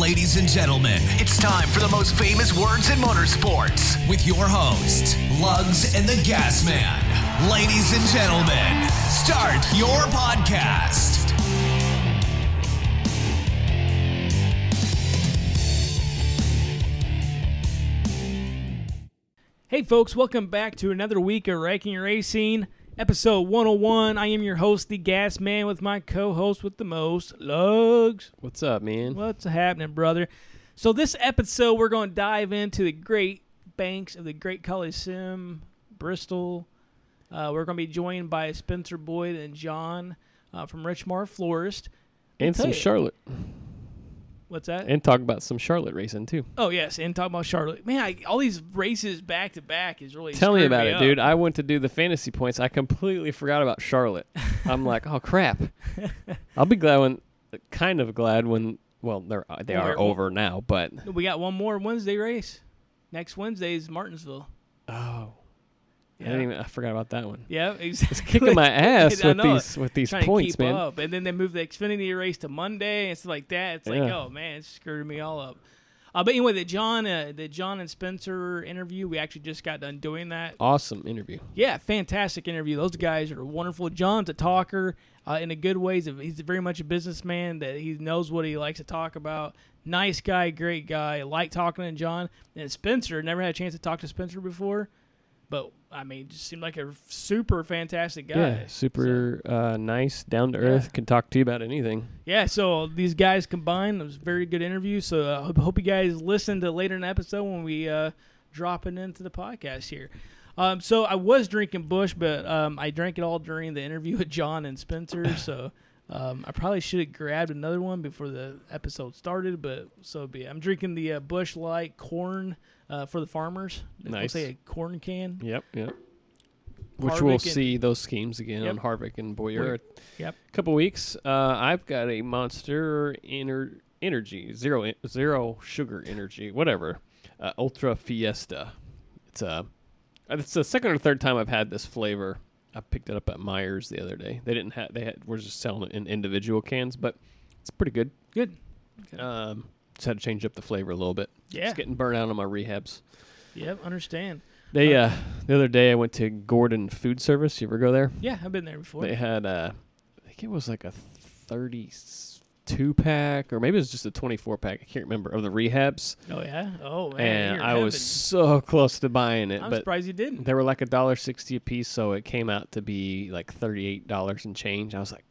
Ladies and gentlemen, it's time for the most famous words in motorsports with your host, Lugs and the Gas Man. Ladies and gentlemen, start your podcast. Hey, folks, welcome back to another week of Wrecking Racing, episode 101. I am your host, the Gas Man, with my co host with the most, Lugs. What's up, man? What's happening, brother? So, this episode, we're going to dive into the great banks of the Great Coliseum, Bristol. Uh, we're going to be joined by Spencer Boyd and John uh, from Richmar Florist. and some you- Charlotte. What's that? And talk about some Charlotte racing too. oh, yes, and talk about Charlotte. Man, I, all these races back to back is really Tell me about it, up. dude. I went to do the fantasy points. I completely forgot about Charlotte. I'm like, oh crap. I'll be glad when, kind of glad when. Well, they're uh, they are over now, but We got one more Wednesday race. Next Wednesday is Martinsville. oh, Yeah. didn't even. I forgot about that one. Yeah, exactly. It's kicking my ass with these with these Trying points, to keep man. up, and then they moved the Xfinity race to Monday and stuff like that. It's like, oh man, it screwed me all up. Uh, but anyway, the John, uh, the John and Spencer interview, we actually just got done doing that. Awesome interview. Yeah, fantastic interview. Those guys are wonderful. John's a talker uh, in a good ways. He's, he's very much a businessman that he knows what he likes to talk about. Nice guy, great guy. Like talking to John. And Spencer, never had a chance to talk to Spencer before, but I mean, just seemed like a super fantastic guy. Yeah, super uh, nice, down to earth. Yeah. Can talk to you about anything. Yeah, so these guys combined, it was a very good interview. So I hope, hope you guys listen to later in the episode when we uh, drop it into the podcast here. Um, so I was drinking Busch, but um, I drank it all during the interview with John and Spencer. So um, I probably should have grabbed another one before the episode started, but so be it. I'm drinking the uh, Busch Light corn uh, for the farmers. We'll Nice. say a corn can. Yep, yep. Which we'll and- see those schemes again Yep. on Harvick and Boyer. Yep. A couple weeks. Uh, I've got a Monster Ener- Energy zero zero sugar energy whatever uh, Ultra Fiesta. It's a it's the second or third time I've had this flavor. I picked it up at Meijer the other day. They didn't have they had were just selling it in individual cans, but it's pretty good. Good. Um, just had to change up the flavor a little bit. Yeah. Just getting burnt out on my rehabs. Yep. Understand. They uh the other day I went to Gordon Food Service. You ever go there? Yeah, I've been there before. They had uh I think it was like a 32 pack or maybe it was just a 24 pack. I can't remember of the rehabs. oh yeah. Oh man. and I was so close to buying it, I'm but surprised you didn't. they were like a dollar 60 a piece, so it came out to be like $38 and change. I was like,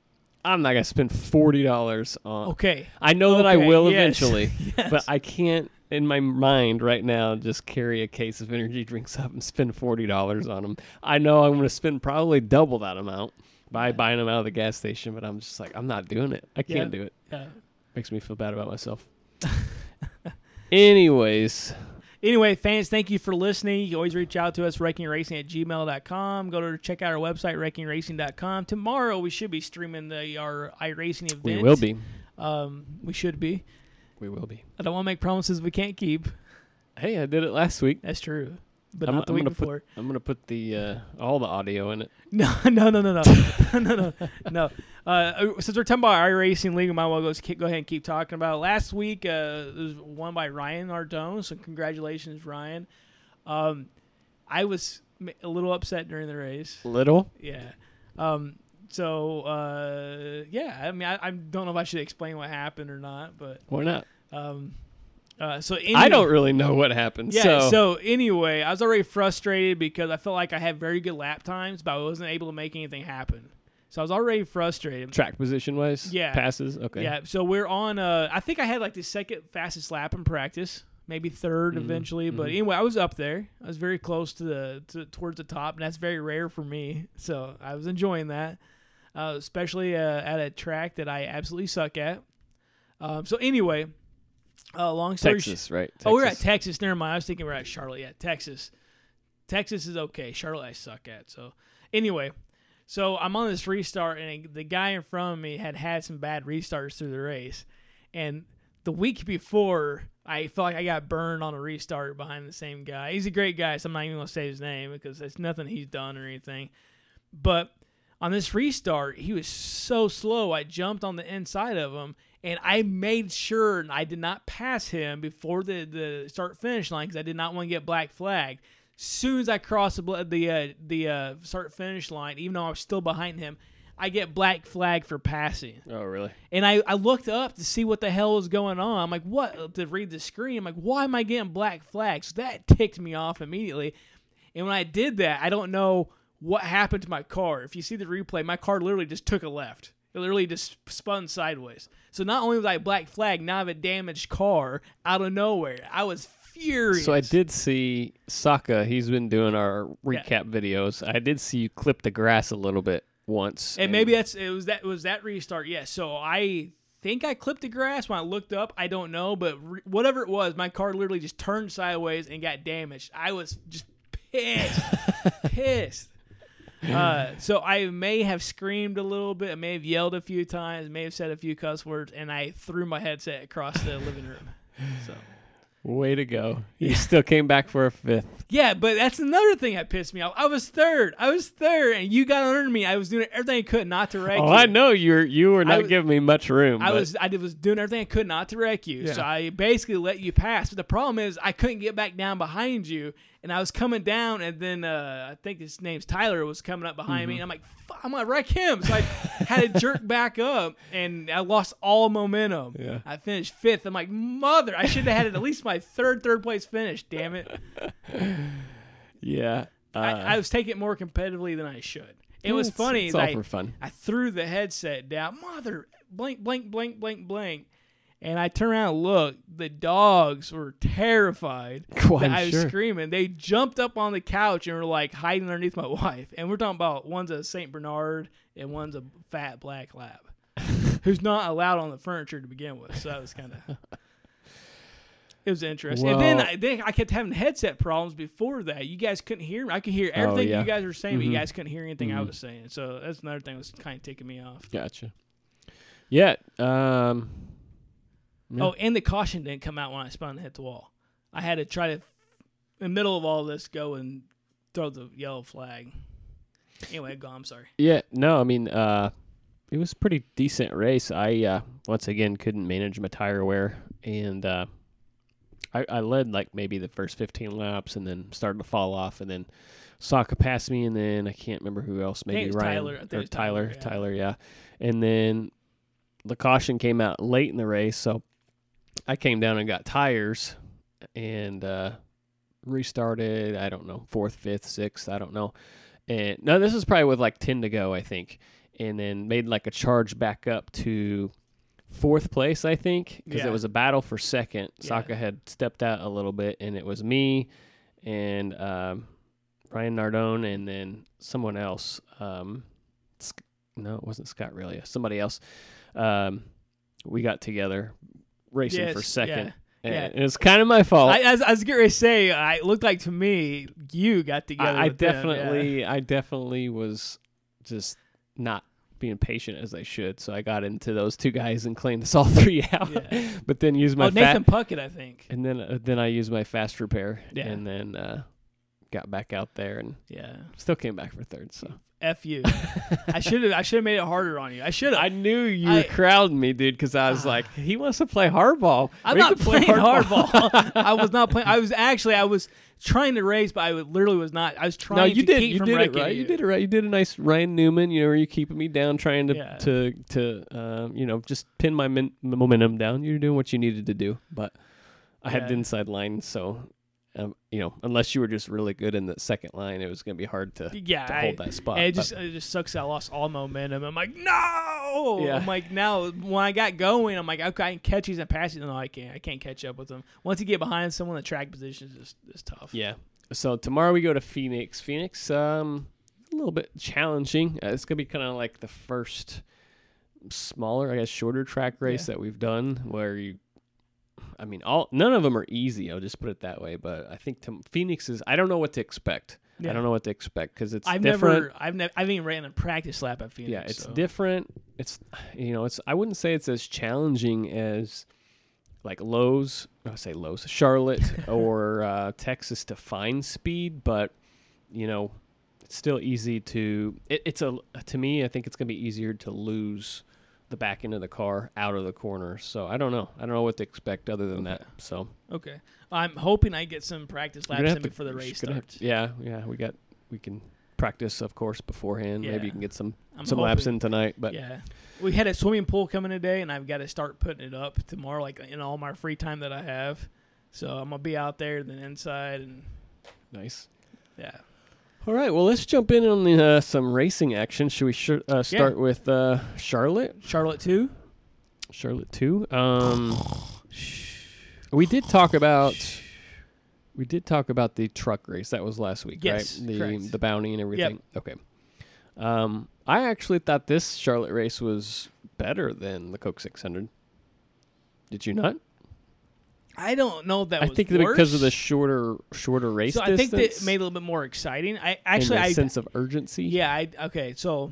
I'm not to spend $40 on Okay. I know that I will yes. eventually, Yes. but I can't in my mind right now just carry a case of energy drinks up and spend forty dollars on them. I know I'm to spend probably double that amount by buying them out of the gas station, but I'm just like I'm not doing it. I can't Yeah. do it. Yeah. Makes me feel bad about myself. Anyways, Anyway, fans, thank you for listening. You can always reach out to us, wreckingracing at gmail.com. Go to check out our website, wreckingracing.com. Tomorrow, we should be streaming the our iRacing event. we will be. Um, we should be. We will be. I don't want to make promises we can't keep. Hey, I did it last week. That's true. But I'm, not the I'm week before. put I'm gonna put the uh, all the audio in it. No, no, no, no, no, no, no, no. Uh, since we're talking about iRacing League, we might well go, go ahead and keep talking about it. Last week, uh, it was won by Ryan Nardone, so congratulations, Ryan. Um, I was a little upset during the race. Little. Yeah. Um, so uh, yeah, I mean, I, I don't know if I should explain what happened or not, but Why not? um, uh, so I don't really know what happened. yeah. so, So, anyway, I was already frustrated because I felt like I had very good lap times, but I wasn't able to make anything happen. So I was already frustrated. track position wise, Yeah. passes. Okay. Yeah. So we're on. Uh, I think I had like the second fastest lap in practice, maybe 3rd Mhm, eventually. But mhm. anyway, I was up there. I was very close to the to, towards the top, and that's very rare for me. So I was enjoying that, uh, especially uh, at a track that I absolutely suck at. Um, so anyway, uh, long story. Texas, right? Oh, we're at Texas. Texas. Never mind. I was thinking we're at Charlotte. Yeah, Texas. Texas is okay. Charlotte I suck at. So anyway, so I'm on this restart, and the guy in front of me had had some bad restarts through the race, and the week before I felt like I got burned on a restart behind the same guy. He's a great guy, so I'm not even gonna say his name because it's nothing he's done or anything. But on this restart, he was so slow. I jumped on the inside of him, and I made sure I did not pass him before the, the start finish line because I did not want to get black flagged. As soon as I crossed the the uh, the uh, start finish line, even though I was still behind him, I get black flag for passing. Oh, really? And I, I looked up to see what the hell was going on. I'm like, what? To read the screen. I'm like, why am I getting black flags? So that ticked me off immediately. And when I did that, I don't know what happened to my car. If you see the replay, my car literally just took a left. It literally just spun sideways. So not only was I black flag, now I have a damaged car out of nowhere. I was furious. So I did see Saka. He's been doing our recap videos. I did see you clip the grass a little bit once, and maybe that's it was that it was that restart. Yes. Yeah, so I think I clipped the grass when I looked up. I don't know, but re- whatever it was, my car literally just turned sideways and got damaged. I was just pissed, pissed. Uh, so I may have screamed a little bit, I may have yelled a few times, may have said a few cuss words, and I threw my headset across the living room. So. Way to go. You still came back for a fifth. Yeah, but that's another thing that pissed me off. I was third. I was third, and you got under me. I was doing everything I could not to wreck oh, you. I know you're you were not was- giving me much room. I but- was I did- was doing everything I could not to wreck you. So I basically let you pass. But the problem is I couldn't get back down behind you, and I was coming down, and then uh, I think his name's Tyler was coming up behind me, and I'm like, Fuck, I'm gonna wreck him. So I had to jerk back up, and I lost all momentum. Yeah. I finished fifth. I'm like, mother, I should have had at least my third third place finish. Damn it. yeah. Uh, I, I was taking it more competitively than I should. It was funny. It's all I, for fun. I threw the headset down. Mother, blank, blank, blank, blank, blank. And I turn around and looked. The dogs were terrified Well, that I'm was sure. screaming. They jumped up on the couch and were like hiding underneath my wife. And we're talking about one's a Saint Bernard and one's a fat black lab, who's not allowed on the furniture to begin with. So that was kind of. It was interesting. and then I, then I kept having headset problems before that. You guys couldn't hear me. I could hear everything Oh, yeah. you guys were saying, but you Mhm. guys couldn't hear anything I Mhm. was saying. So that's another thing that was kind of taking me off. Gotcha. Yeah. Um. Yeah. Oh, and the caution didn't come out when I spun and hit the wall. I had to try to, in the middle of all this, go and throw the yellow flag. Anyway, go. I'm sorry. Yeah, no, I mean, uh, it was a pretty decent race. I uh, once again couldn't manage my tire wear, and uh, I, I led like maybe the first 15 laps, and then started to fall off, and then Sokka passed me, and then I can't remember who else, maybe Ryan Tyler. I think or Tyler, Tyler, yeah. Tyler, yeah, and then the caution came out late in the race, so I came down and got tires, and uh, restarted. I don't know, fourth, fifth, sixth, I don't know. And no, this is probably with like ten to go, I think, and then made like a charge back up to fourth place, I think, because Yeah. it was a battle for second. Yeah. Saka had stepped out a little bit, and it was me and um, Ryan Nardone, and then someone else. Um, no, it wasn't Scott really. Somebody else. Um, we got together racing for second. yeah. And Yeah. it's kind of my fault. I, as I was ready to say, I it looked like to me you got together. I, I them, yeah. definitely, I definitely was just not being patient as I should. So I got into those two guys and cleaned us all three out. Yeah. but then used my Oh, Nathan Puckett, I think. and then uh, then I used my fast repair. Yeah. And then uh, got back out there and Yeah. still came back for third. So F you. I should have. I should have made it harder on you. I should have. I knew you I- were crowding me, dude, because I was like, he wants to play hardball. I'm We not could play playing hardball. I was not playing. I was actually. I was trying to race, but I literally was not. I was trying. No, you to did. Keep You from did it right. You did it right. You did a nice Ryan Newman. You know, where you keeping me down, trying to Yeah. to to um, you know just pin my min- momentum down. You're doing what you needed to do, but I had the inside line, so um, you know, unless you were just really good in the second line, it was going to be hard to Yeah, to I- hold that spot. It just it just sucks. that I lost all momentum. I'm like, no. Yeah. I'm like, now when I got going, I'm like, okay, I can catch these and pass these. No, I can't. I can't catch up with them. Once you get behind someone, the track position is just is tough. Yeah. So tomorrow we go to Phoenix. Phoenix, um, a little bit challenging. Uh, it's gonna be kind of like the first smaller, I guess, shorter track race Yeah. that we've done, where you, I mean, all none of them are easy. I'll just put it that way. But I think to, Phoenix is. I don't know what to expect. Yeah. I don't know what to expect because it's I've different. never, I've never, I haven't even ran a practice lap at Phoenix. yeah, it's so. different. It's you know, it's I wouldn't say it's as challenging as like Lowe's. I say Lowe's, Charlotte or uh, Texas to find speed, but you know, it's still easy to. It, it's a to me. I think it's gonna be easier to lose the back end of the car out of the corner. So I don't know. I don't know what to expect other than that. So Okay. I'm hoping I get some practice laps in before the race gonna have yeah, yeah. We got we can practice, of course, beforehand. Maybe you can get some I'm some laps in tonight. But yeah, we had a swimming pool coming today, and I've got to start putting it up tomorrow, like in all my free time that I have. So I'm gonna be out there, then inside, and nice. yeah. All right. Well, let's jump in on the, uh, some racing action. Should we sh- uh, start with uh, Charlotte? Charlotte 2? Charlotte two. Um, we did talk about we did talk about the truck race that was last week, Yes, right? The correct. the bounty and everything. Okay. Um, I actually thought this Charlotte race was better than the Coke 600. Did you not? I don't know that I think that because of the shorter shorter race So I think that made it a little bit more exciting. I actually, I sense of urgency. yeah, I okay. So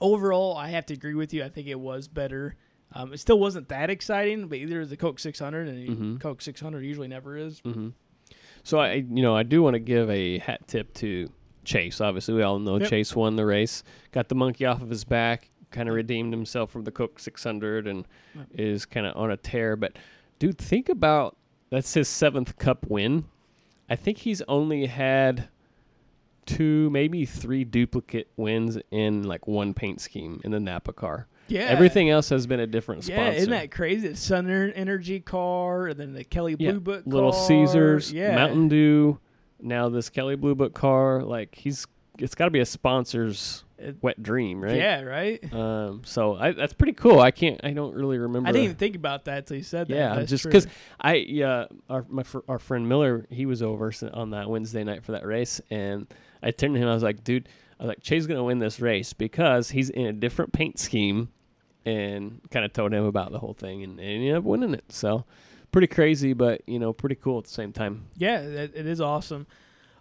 overall, I have to agree with you. I think it was better. Um, it still wasn't that exciting, but either the Coke 600 and Mhm. Coke 600 usually never is. hmm So I, you know, I do want to give a hat tip to Chase. Obviously, we all know Yep. Chase won the race, got the monkey off of his back, kind of redeemed himself from the Coke 600, and Yep. is kind of on a tear. But dude, think about that's his seventh Cup win. I think he's only had two, maybe three duplicate wins in like one paint scheme in the Napa car. Yeah, Everything else has been a different Yeah, sponsor. isn't that crazy? The Sun Energy car, and then the Kelley Yeah, Blue Book Little. Caesars, yeah. Mountain Dew, now this Kelley Blue Book car. Like he's, it's got to be a sponsor's It- wet dream, right? Yeah, right. Um. So I, that's pretty cool. I can't. I don't really remember. I didn't even think about that till you said that. yeah, That's just because I yeah our my fr- our friend Miller he was over on that Wednesday night for that race and I turned to him I was like dude I was like Chase gonna win this race because he's in a different paint scheme and kind of told him about the whole thing and, and he ended up winning it so pretty crazy but you know pretty cool at the same time Yeah, it, it is awesome.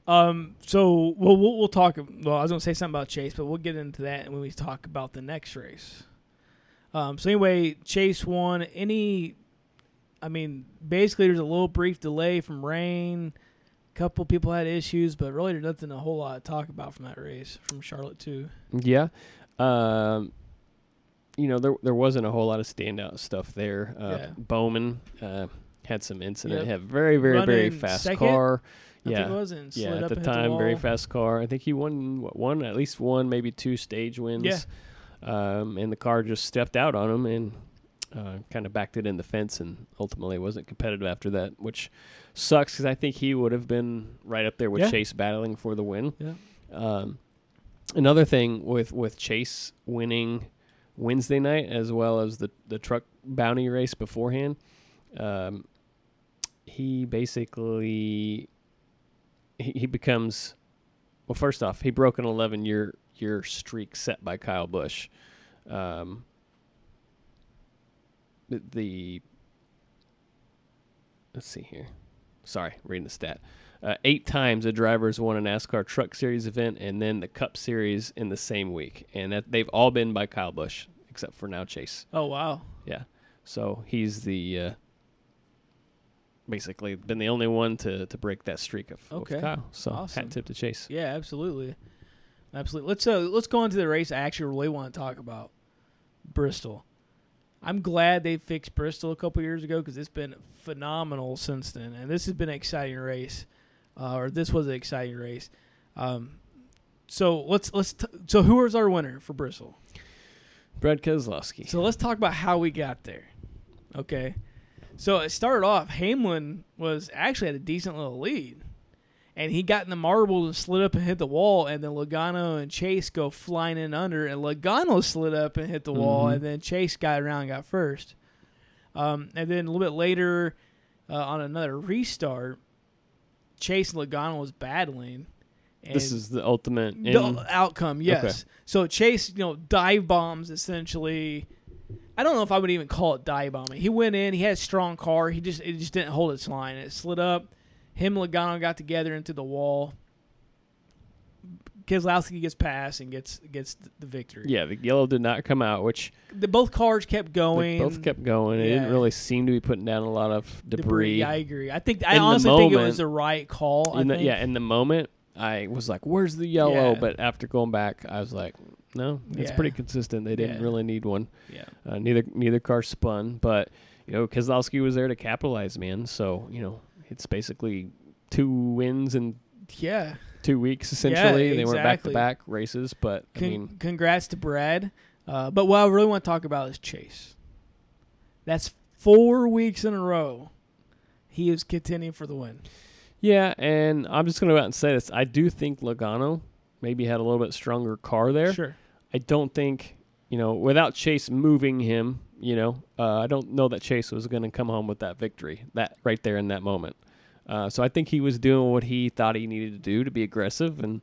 Um, so we'll, we'll we'll talk. Well, I was gonna say something about Chase, but we'll get into that when we talk about the next race. Um, so anyway, Chase won. Any, I mean, basically there's a little brief delay from rain. A couple people had issues, but really there's nothing a whole lot to talk about from that race from Charlotte too. yeah um you know there there wasn't a whole lot of standout stuff there uh, Yeah. Bowman uh, had some incident Yep. had very very very fast second? car yeah think it was and slid yeah, up at the time, very fast car. I think he won what, one, at least one, maybe two stage wins. Yeah. Um, and the car just stepped out on him and uh, kind of backed it in the fence, and ultimately wasn't competitive after that, which sucks because I think he would have been right up there with Yeah. Chase battling for the win. Yeah. Um, another thing with with Chase winning Wednesday night as well as the the truck bounty race beforehand, um, he basically he, becomes well. First off, he broke an 11 year year streak set by Kyle Busch. Um, the, the let's see here. Sorry, reading the stat. Uh, eight times a driver's won a NASCAR Truck Series event and then the Cup Series in the same week, and that, they've all been by Kyle Busch except for now Chase. Oh wow. Yeah, so he's the uh, basically been the only one to, to break that streak of, of Kyle. So Awesome. hat tip to Chase. Yeah, absolutely, absolutely. Let's uh, let's go into the race I actually really want to talk about, Bristol. I'm glad they fixed Bristol a couple years ago because it's been phenomenal since then, and this has been an exciting race, uh, or this was an exciting race. Um, so let's let's t- so who was our winner for Bristol? Brad Keselowski. So let's talk about how we got there. Okay. So it started off, Hamlin was actually at a decent little lead. And he got in the marbles and slid up and hit the wall, and then Logano and Chase go flying in under, and Logano slid up and hit the wall, Mhm. and then Chase got around and got first. Um, and then a little bit later, uh, on another restart, Chase and Logano was battling. And this is the ultimate. the outcome, yes. So Chase, you know, dive bombs essentially. I don't know if I would even call it dive bombing. He went in, he had a strong car, he just it just didn't hold its line. It slid up. Him and Logano got together into the wall. Keselowski gets past and gets gets the victory. yeah, the yellow did not come out, which The, both cars kept going. both kept going. It Yeah. didn't really seem to be putting down a lot of debris. I agree. I think I In honestly think it was the right call. I In the- think. yeah, in the moment, I was like, "Where's the yellow?" Yeah. But after going back, I was like, "No, it's Yeah. pretty consistent. They didn't Yeah. really need one. Yeah. Uh, neither neither car spun, but you know, Keselowski was there to capitalize, man. So you know, it's basically two wins in Yeah. two weeks essentially. They were back to back races, but I mean, congrats to Brad. Uh, but what I really want to talk about is Chase. That's four weeks in a row. He is contending for the win. yeah. And I'm just gonna go out and say this: I do think Logano maybe had a little bit stronger car there. Sure. I don't think you know without Chase moving him. You know, uh, I don't know that Chase was going to come home with that victory that right there in that moment. Uh, so I think he was doing what he thought he needed to do to be aggressive, and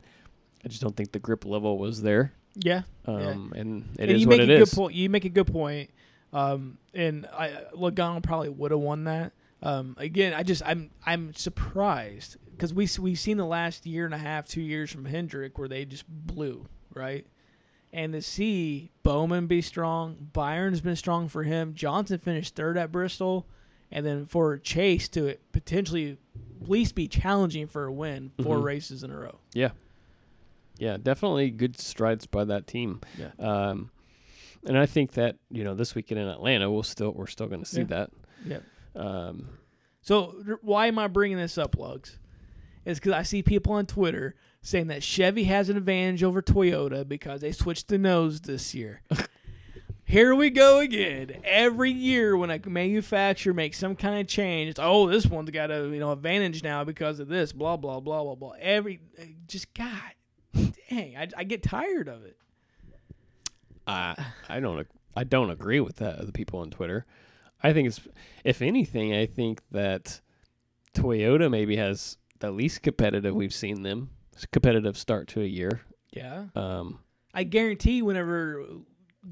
I just don't think the grip level was there. Yeah. Um, And it and is you what make it a is. good point. You make a good point. Um, and I Logano probably would have won that. Um, again, I just I'm I'm surprised because we we've seen the last year and a half, two years from Hendrick where they just blew right, and to see Bowman be strong, Byron's been strong for him. Johnson finished third at Bristol, and then for Chase to potentially at least be challenging for a win 4 Mhm. races in a row. Yeah, yeah, definitely good strides by that team. Yeah. Um, and I think that you know this weekend in Atlanta, we'll still we're still going to see Yeah. that. Yeah. Um, So why am I bringing this up, Lugs? Is because I see people on Twitter saying that Chevy has an advantage over Toyota because they switched the nose this year. Here we go again. Every year when a manufacturer makes some kind of change, it's oh this one's got a you know advantage now because of this. Blah blah blah blah blah. Every uh, just God, dang, I, I get tired of it. I I don't I don't agree with that. The people on Twitter, I think it's if anything, I think that Toyota maybe has the least competitive we've seen them competitive start to a year. Yeah, Um, I guarantee whenever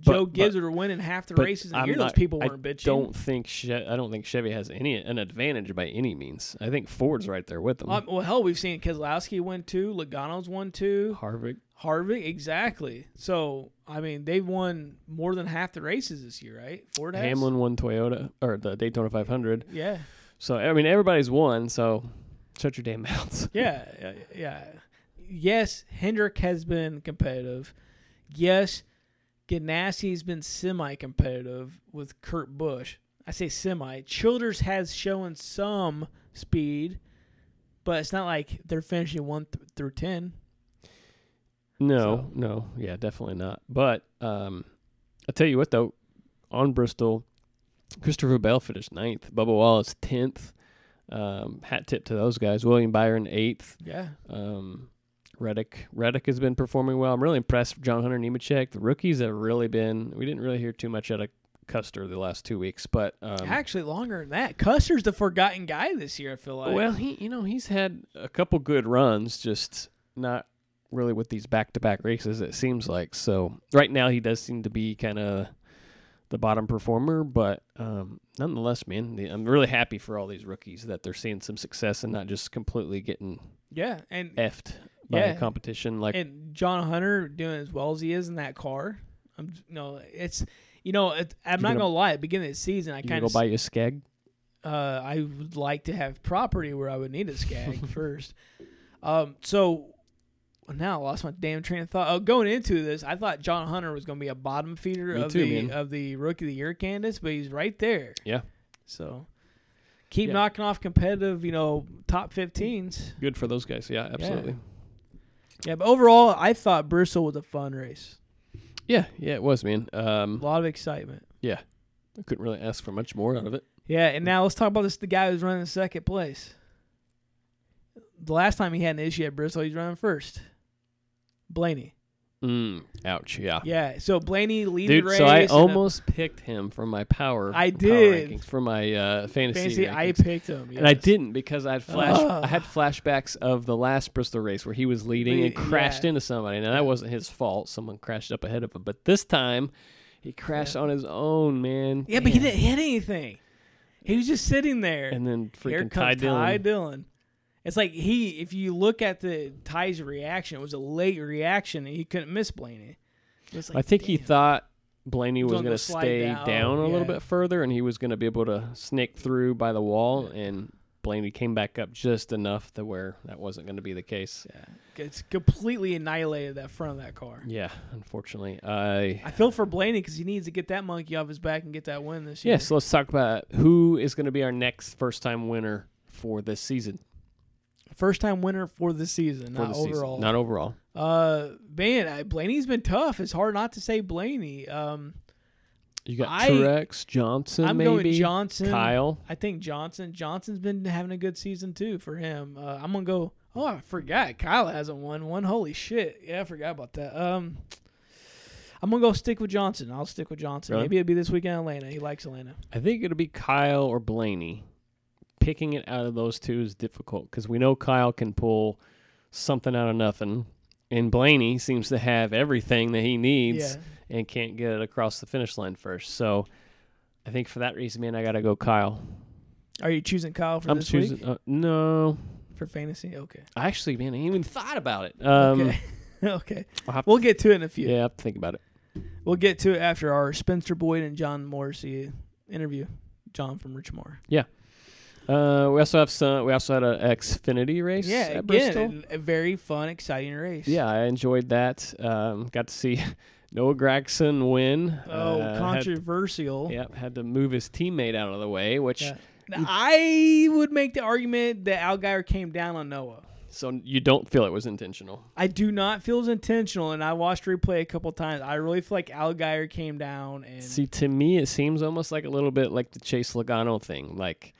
Joe but- Gibbs are winning half the races in the I'm year, those people weren't bitching. don't think che- I don't think Chevy has any an advantage by any means. I think Ford's right there with them. Um, well, hell, we've seen Keselowski win two, Logano's won two, Harvick, Harvick exactly. So I mean, they've won more than half the races this year, right? Ford has. Hamlin won Toyota or the Daytona 500. Yeah, So I mean everybody's won. So shut your damn mouths. yeah, yeah, yeah. Yes, Hendrick has been competitive. Yes, Ganassi's been semi-competitive with Kurt Busch. I say semi. Childress has shown some speed, but it's not like they're finishing one th- through ten. No, So- no, yeah, definitely not. But um, I'll tell you what though, on Bristol, Christopher Bell finished ninth. Bubba Wallace tenth. Um, hat tip to those guys. William Byron eighth. Yeah, Um, Reddick Reddick has been performing well. I'm really impressed with John Hunter Nemechek. The rookies have really been. We didn't really hear too much out of Custer the last two weeks, but um, Actually, longer than that. Custer's the forgotten guy this year. I feel like. well, he you know he's had a couple good runs, just not really with these back to back races. It seems like so. Right now, he does seem to be kind of the bottom performer, but um, nonetheless, man, the, I'm really happy for all these rookies that they're seeing some success and not just completely getting yeah, and effed by Yeah. the competition. Like and John Hunter doing as well as he is in that car. I'm no, it's you know it, I'm not gonna- gonna lie. At the beginning of the season, I kind go buy you a skeg. uh, I would like to have property where I would need a skag first. Um, so now I lost my damn train of thought. Oh, going into this, I thought John Hunter was going to be a bottom feeder Me of too, the man. of the rookie of the year candidates, but he's right there. Yeah. So keep Yeah. knocking off competitive, you know, top 15s. Good for those guys. Yeah, absolutely. Yeah, but overall, I thought Bristol was a fun race. Yeah, yeah, it was, man. A Um, lot of excitement. Yeah, I couldn't really ask for much more out of it. Yeah, and now let's talk about this. The guy who's running second place. The last time he had an issue at Bristol, he's running first. Blaney. Mm, ouch. Yeah. Yeah, so Blaney lead Dude, the race. so I and, uh, almost picked him for my power. I power did. rankings, for my uh, fantasy. fancy. I picked him, and I didn't because I had flash. Ugh. I had flashbacks of the last Bristol race where he was leading and crashed yeah. into somebody. Now that wasn't his fault. Someone crashed up ahead of him. But this time, he crashed Yeah. on his own, man. Yeah, but he didn't hit anything. He was just sitting there. And then Here freaking Ty comes Ty Dillon. Dillon. It's like he, if you look at the Ty's reaction, it was a late reaction, and he couldn't miss Blaney. Like, I think he thought Blaney was going to stay down. down, a Oh, little bit further, and he was going to be able to snake through by the wall. And Blaney came back up just enough to where that wasn't going to be the case. Yeah, it's completely annihilated that front of that car. Yeah, unfortunately. I I feel for Blaney because he needs to get that monkey off his back and get that win this year. yeah. So let's talk about who is going to be our next first time winner for this season. First time winner for the season, For not the season. overall. Not overall. Uh, man, I, Blaney's been tough. It's hard not to say Blaney. Um, You got I- Truex, Johnson, I'm maybe going Johnson. Kyle. I think Johnson. Johnson's been having a good season too for him. Uh, I'm gonna go. Oh, I forgot. Kyle hasn't won one. Holy shit! Yeah, I forgot about that. Um, I'm gonna go stick with Johnson. I'll stick with Johnson. Really? Maybe it'll be this weekend in Atlanta. He likes Atlanta. I think it'll be Kyle or Blaney. Picking it out of those two is difficult because we know Kyle can pull something out of nothing, and Blaney seems to have everything that he needs Yeah. and can't get it across the finish line first. So I think for that reason, man, I got to go Kyle. Are you choosing Kyle for I'm this choosing. week Uh, no, for fantasy? Okay. I actually, man, I ain't even thought about it. Um, okay. okay. We'll get to it in a few. yeah, I have to think about it. We'll get to it after our Spencer Boyd and John Morrissey interview. John from Richmar. Uh, we also have some. We also had an Xfinity race. Yeah, at again, Bristol. a, a very fun, exciting race. Yeah, I enjoyed that. Um, got to see Noah Gragson win. Oh, Uh, had- controversial. Yep, had to move his teammate out of the way, which Yeah. I would make the argument that Allgaier came down on Noah. so you don't feel it was intentional. I do not feel it's intentional, and I watched replay a couple times. I really feel like Allgaier came down and See, to me, it seems almost like a little bit like the Chase Logano thing. Like,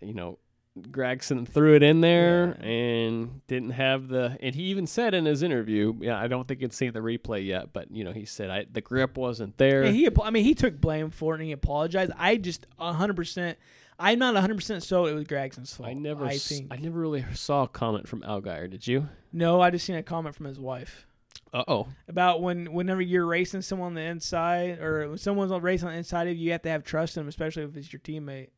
you know, Gragson threw it in there Yeah. and didn't have the. And he even said in his interview, yeah, I don't think it's seen the replay yet, but you know, he said I, the grip wasn't there. And he, I mean, he took blame for it and he apologized. I just 100%, I'm not 100% so it was Gragson's fault. I never, I s-. I never really saw a comment from Allgaier. Did you? no, I just seen a comment from his wife Uh oh. about when whenever you're racing someone on the inside or when someone's racing on the inside of you, you have to have trust in them, especially if it's your teammate.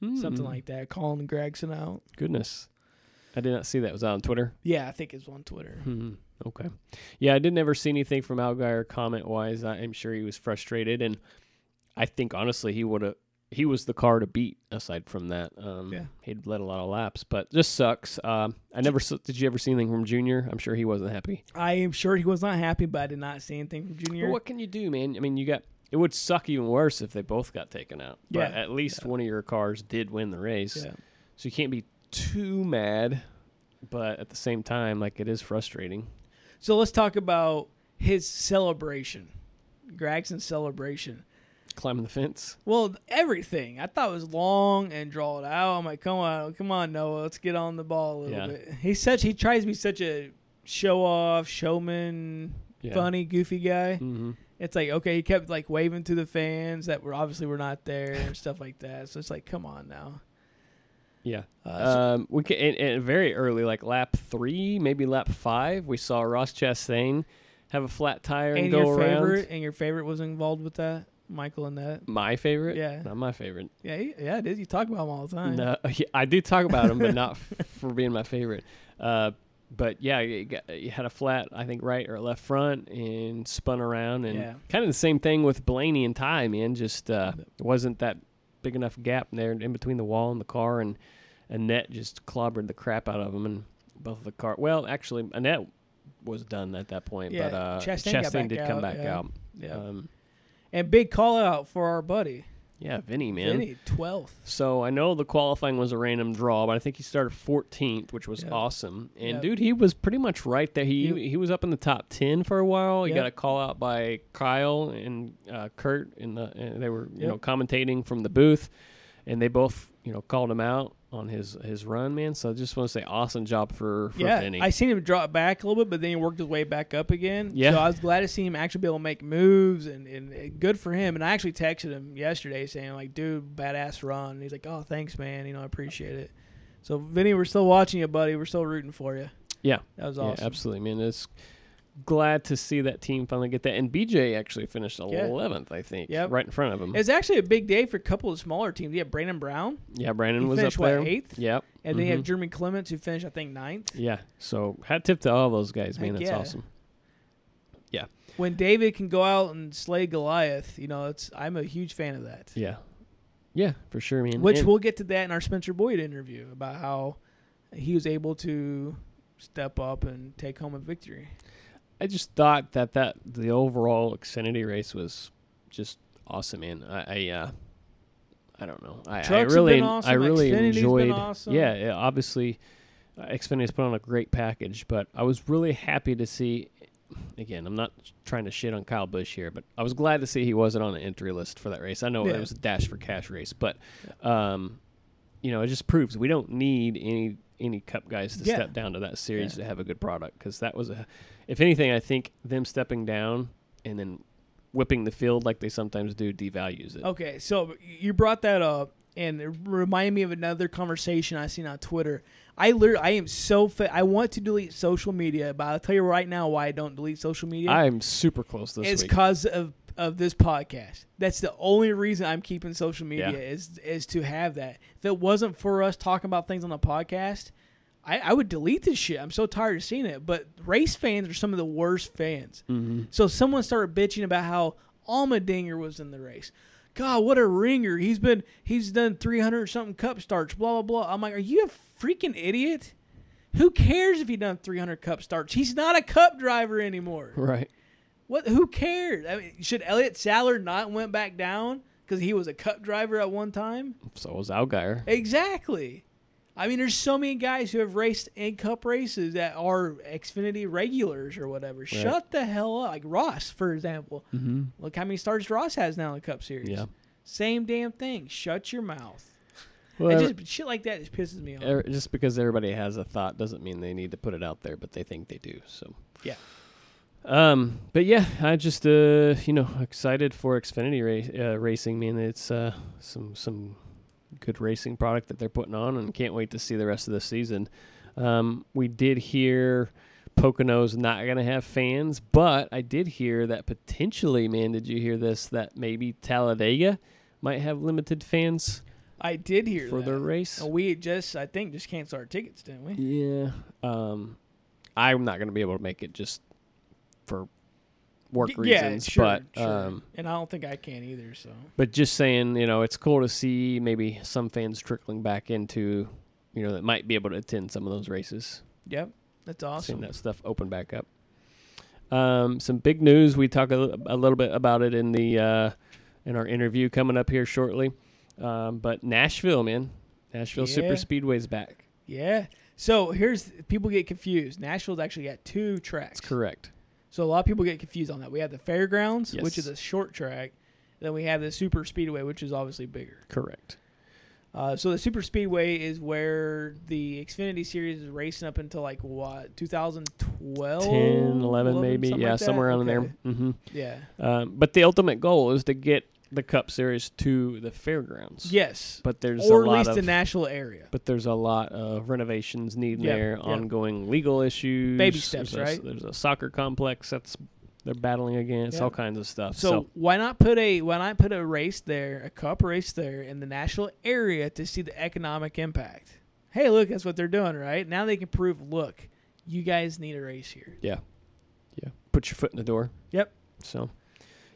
Something Hmm. like that. Calling Gragson out. Goodness, I did not see that. Was out on Twitter. Yeah, I think it's on Twitter. Hmm. Okay. Yeah, I did never see anything from Allgaier comment wise. I'm sure he was frustrated, and I think honestly he would have. He was the car to beat. Aside from that, um, Yeah. he'd led a lot of laps, but just sucks. Um, I never did. You ever see anything from Junior? I'm sure he wasn't happy. I am sure he was not happy, but I did not see anything from Junior. But what can you do, man? I mean, you got. It would suck even worse if they both got taken out. Yeah. But at least one of your cars did win the race. Yeah. So you can't be too mad, but at the same time, like it is frustrating. So let's talk about his celebration, Gragson's celebration. Climbing the fence. Well, everything I thought was long and drawn out. I'm like, come on, come on, Noah, let's get on the ball a little Yeah. bit. He's such he tries to be such a show off, showman, Yeah. funny, goofy guy. hmm It's like okay, he kept like waving to the fans that were obviously were not there and stuff like that. So it's like, come on now. Yeah. Uh, Um, we can, and, and very early, like lap three, maybe lap five, we saw Ross Chastain have a flat tire and, and go your around. favorite and your favorite was involved with that, Michael Annett. My favorite? Yeah. Not my favorite. Yeah, he- yeah, it is. You talk about him all the time. No, yeah, I do talk about him, but not f- for being my favorite. Uh, but yeah, you, got, you had a flat, I think, right or left front, and spun around, and Yeah. kind of the same thing with Blaney and Ty, man. Just uh, it wasn't that big enough gap there in between the wall and the car, and Annette just clobbered the crap out of them, and both of the car. Well, actually, Annette was done at that point, Yeah, but uh, Chastain Chastain, did come back yeah. out. Yeah. Um, and big call out for our buddy. Yeah, Vinny, man. Vinny, 12th. So I know the qualifying was a random draw, but I think he started 14th, which was Yeah. awesome. And Yeah. dude, he was pretty much right there. He He- he was up in the top 10 for a while. He Yep. got a call out by Kyle and uh, Kurt, in the and they were you Yep. know commentating from the booth, and they both you know called him out on his his run, man. So I just want to say, awesome job for for Yeah, Vinny. I seen him drop back a little bit, but then he worked his way back up again. Yeah. So I was glad to see him actually be able to make moves, and, and, good for him. And I actually texted him yesterday saying, like, dude, badass run. And he's like, oh, thanks, man. You know, I appreciate it. So, Vinny, we're still watching you, buddy. We're still rooting for you. yeah, That was yeah, awesome. absolutely, man. It's glad to see that team finally get that. And BJ actually finished Yeah. 11th, I think, Yep. right in front of him. It's actually a big day for a couple of smaller teams. You have Brandon Brown, yeah, Brandon he was up finished, what, there. eighth? Yep. and then you have Mhm. Jeremy Clements, who finished, I think, ninth. Yeah. So hat tip to all those guys, man. Heck That's yeah. awesome. Yeah. When David can go out and slay Goliath, you know, it's I'm a huge fan of that. Yeah. Yeah, for sure, man. Which And- we'll get to that in our Spencer Boyd interview about how he was able to step up and take home a victory. I just thought that that the overall Xfinity race was just awesome, man. I, I uh, I don't know. I, I really, been awesome. I really Xfinity's enjoyed. awesome. Yeah, yeah, obviously, uh, Xfinity's put on a great package, but I was really happy to see. Again, I'm not trying to shit on Kyle Busch here, but I was glad to see he wasn't on the entry list for that race. I know Yeah. it was a dash for cash race, but um, you know, it just proves we don't need any any cup guys to Yeah. step down to that series Yeah. to have a good product because that was a if anything, I think them stepping down and then whipping the field like they sometimes do devalues it. Okay, so you brought that up, and it reminded me of another conversation I seen on Twitter. I literally, I am so fa- I want to delete social media, but I'll tell you right now why I don't delete social media. I'm super close this it's week. because of of this podcast. That's the only reason I'm keeping social media Yeah. is is to have that. If it wasn't for us talking about things on the podcast, I, I would delete this shit. I'm so tired of seeing it. But race fans are some of the worst fans. mm-hmm. So someone started bitching about how Allmendinger was in the race. God, what a ringer! He's been he's done 300 something cup starts. Blah blah blah. I'm like, are you a freaking idiot? Who cares if he done 300 cup starts? He's not a cup driver anymore. Right. What? Who cares? I mean, should Elliott Sadler not went back down because he was a cup driver at one time? So was Allgaier. Exactly. I mean, there's so many guys who have raced in cup races that are Xfinity regulars or whatever. Shut the hell up. Like Ross, for example. Mm-hmm. Look how many starts Ross has now in the Cup Series. Yeah. Same damn thing. Shut your mouth. Well, It just shit like that just pisses me off. just because everybody has a thought doesn't mean they need to put it out there, but they think they do. So. Yeah. Um, but yeah, I just uh, you know, excited for Xfinity race, uh, racing. Man, it's uh, some some good racing product that they're putting on, and can't wait to see the rest of the season. Um, we did hear Pocono's not going to have fans, but I did hear that potentially, man, did you hear this? That maybe Talladega might have limited fans I did hear for that. their race. We just, I think, just canceled our tickets, didn't we? Yeah. Um, I'm not going to be able to make it just for work yeah, reasons, sure, but sure. um, and I don't think I can either. So but just saying, you know, it's cool to see maybe some fans trickling back into, you know, that might be able to attend some of those races. yep, that's Seeing awesome. that stuff open back up. Um, some big news. We talk a, a little bit about it in the uh, in our interview coming up here shortly. Um, but Nashville, man, Nashville Yeah. Super Speedway's back. Yeah. So here's people get confused. Nashville's actually got two tracks. That's correct. So a lot of people get confused on that. We have the fairgrounds, which is a short track. Then we have the super speedway, which is obviously bigger. Correct. Uh, so the super speedway is where the Xfinity series is racing up until like what 2012, 10, 11 maybe. something Yeah, like somewhere around Okay. there. hmm Yeah. Um, but the ultimate goal is to get the Cup Series to the fairgrounds. Yes. But there's or a at lot least of the Nashville area. but there's a lot of renovations needed Yep, there, yep. ongoing legal issues, Baby steps, there's a, right? There's a soccer complex that's they're battling against, Yep. all kinds of stuff. So, So, why not put a why not put a race there, a cup race there in the national area to see the economic impact? Hey, look, that's what they're doing, right? Now they can prove, look, you guys need a race here. yeah, yeah, put your foot in the door. Yep. So,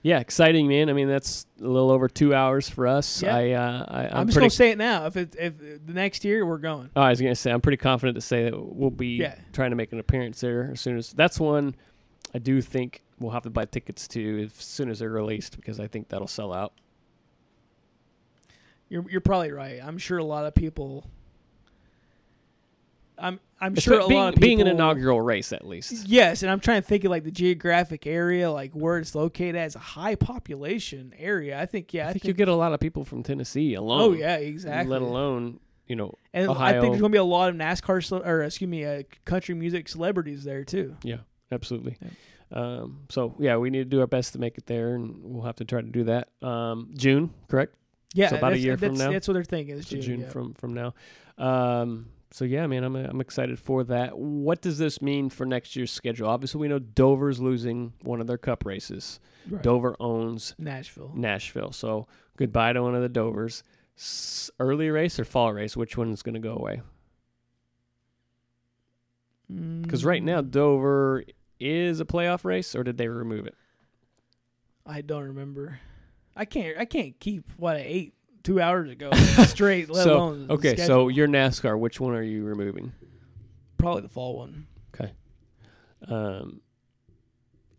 yeah, exciting, man. I mean, that's a little over two hours for us. Yeah. I, uh, I, I'm, I'm, just gonna say it now. If it, if the next year we're going, Oh, I was gonna say I'm pretty confident to say that we'll be Yeah. trying to make an appearance there as soon as that's one. I do think we'll have to buy tickets to as soon as they're released because I think that'll sell out. you're you're probably right. I'm sure a lot of people. I'm I'm sure being, people being an inaugural race at least. Yes, and I'm trying to think of like the geographic area, like where it's located as a high population area. I think yeah, I think you get a lot of people from Tennessee alone. Oh yeah, exactly. Let alone you know And I think there's going to be a lot of NASCAR or excuse me, uh, country music celebrities there too. Yeah, absolutely. Um, so yeah, we need to do our best to make it there, and we'll have to try to do that. Um, June, correct? Yeah, So about a that's- year from now? That's what they're thinking. Is So June, June yeah. from from now. Um, so yeah, man, I'm I'm excited for that. What does this mean for next year's schedule? Obviously, we know Dover's losing one of their Cup races. Right. Dover owns Nashville. Nashville, so goodbye to one of the Dovers. S- early race or fall race? Which one is going to go away? Because right now Mm, Dover is a playoff race, or did they remove it? I don't remember. I can't. I can't keep what eight two hours ago straight. Let so alone okay, schedule. so your NASCAR, which one are you removing? probably the fall one. Okay. Um,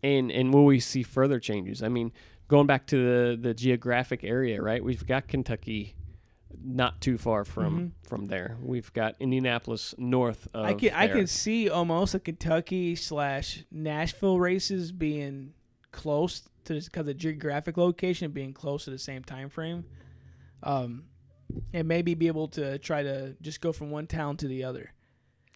and and will we see further changes? I mean, going back to the the geographic area, right? We've got Kentucky not too far from from there. We've got Indianapolis north of I can I can see almost a Kentucky slash Nashville races being close to because of geographic location being close to the same time frame, um, and maybe be able to try to just go from one town to the other.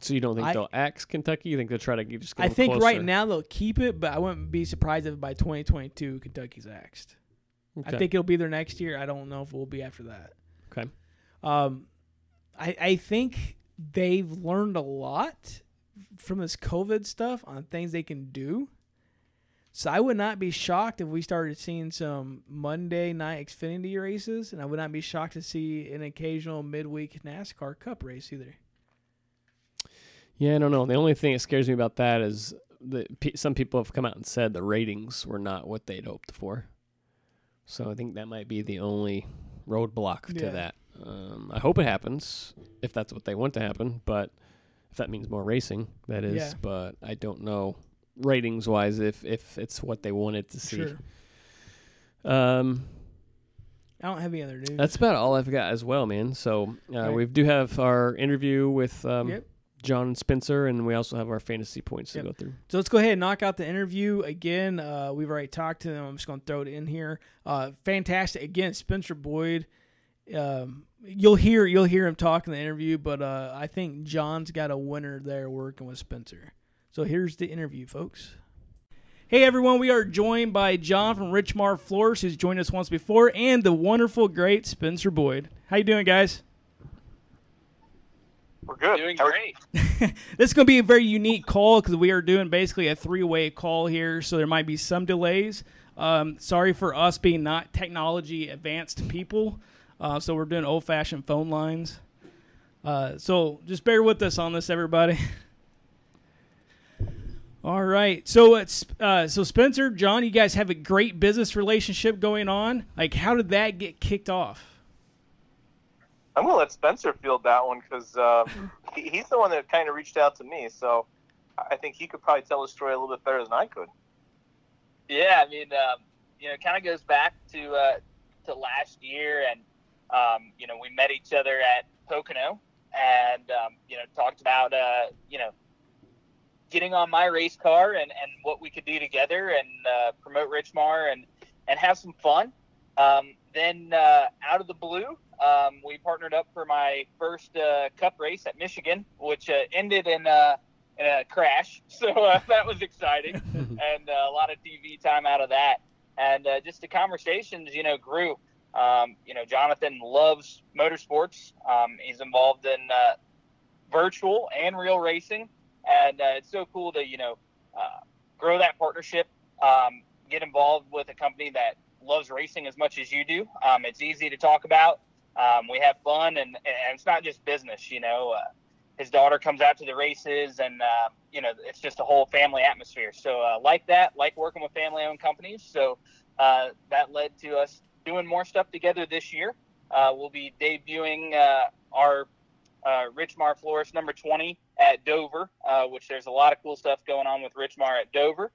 So you don't think I- they'll axe Kentucky? You think they'll try to get, just get I think right now they'll keep it, but I wouldn't be surprised if by 2022 Kentucky's axed. Okay. I think it'll be there next year. I don't know if it will be after that. Okay. Um, I I think they've learned a lot from this COVID stuff on things they can do. So I would not be shocked if we started seeing some Monday night Xfinity races, and I would not be shocked to see an occasional midweek NASCAR Cup race either. Yeah, I don't know. The only thing that scares me about that is that some people have come out and said the ratings were not what they'd hoped for. So I think that might be the only roadblock to Yeah. that. Um, I hope it happens if that's what they want to happen, but if that means more racing, that is. Yeah. But I don't know ratings wise if if it's what they wanted to see. Sure. Um, I don't have any other news. that's about all I've got as well, man. So uh, Right. we do have our interview with um, Yep. John Spencer, and we also have our fantasy points Yep. to go through. So let's go ahead and knock out the interview again. Uh, we've already talked to them. I'm just going to throw it in here. Uh, fantastic again, Spencer Boyd. Um, you'll hear you'll hear him talk in the interview, but uh, I think John's got a winner there working with Spencer. So here's the interview, folks. Hey everyone, we are joined by John from Richmar Florist, who's joined us once before, and the wonderful, great Spencer Boyd. How you doing, guys? We're good. Doing How are- great. This is going to be a very unique call because we are doing basically a three-way call here, so there might be some delays. Um, sorry for us being not technology advanced people, uh, so we're doing old-fashioned phone lines. Uh, so just bear with us on this, everybody. All right, so it's uh, so Spencer, John, you guys have a great business relationship going on. Like, how did that get kicked off? I'm gonna let Spencer field that one because uh, he, he's the one that kind of reached out to me. So I think he could probably tell the story a little bit better than I could. Yeah, I mean, um, you know, it kind of goes back to uh, to last year, and um, you know, we met each other at Pocono, and um, you know, talked about uh, you know, getting on my race car and, and what we could do together, and uh, promote Richmar and and have some fun. Um, then uh, out of the blue, um, we partnered up for my first uh, Cup race at Michigan, which uh, ended in. Uh, in a crash, so uh, that was exciting, and uh, a lot of TV time out of that. And uh, just the conversations, you know, grew. Um, you know, Jonathan loves motorsports. Um, he's involved in uh, virtual and real racing, and uh, it's so cool to you know uh, grow that partnership. Um, get involved with a company that loves racing as much as you do. Um, it's easy to talk about. Um, we have fun, and, and it's not just business. You know, uh, his daughter comes out to the races, and uh, you know, it's just a whole family atmosphere. So, uh, like that, like working with family-owned companies. So uh, that led to us doing more stuff together this year. We'll be debuting our Richmar Florist number 20 at Dover, uh, which there's a lot of cool stuff going on with Richmar at Dover.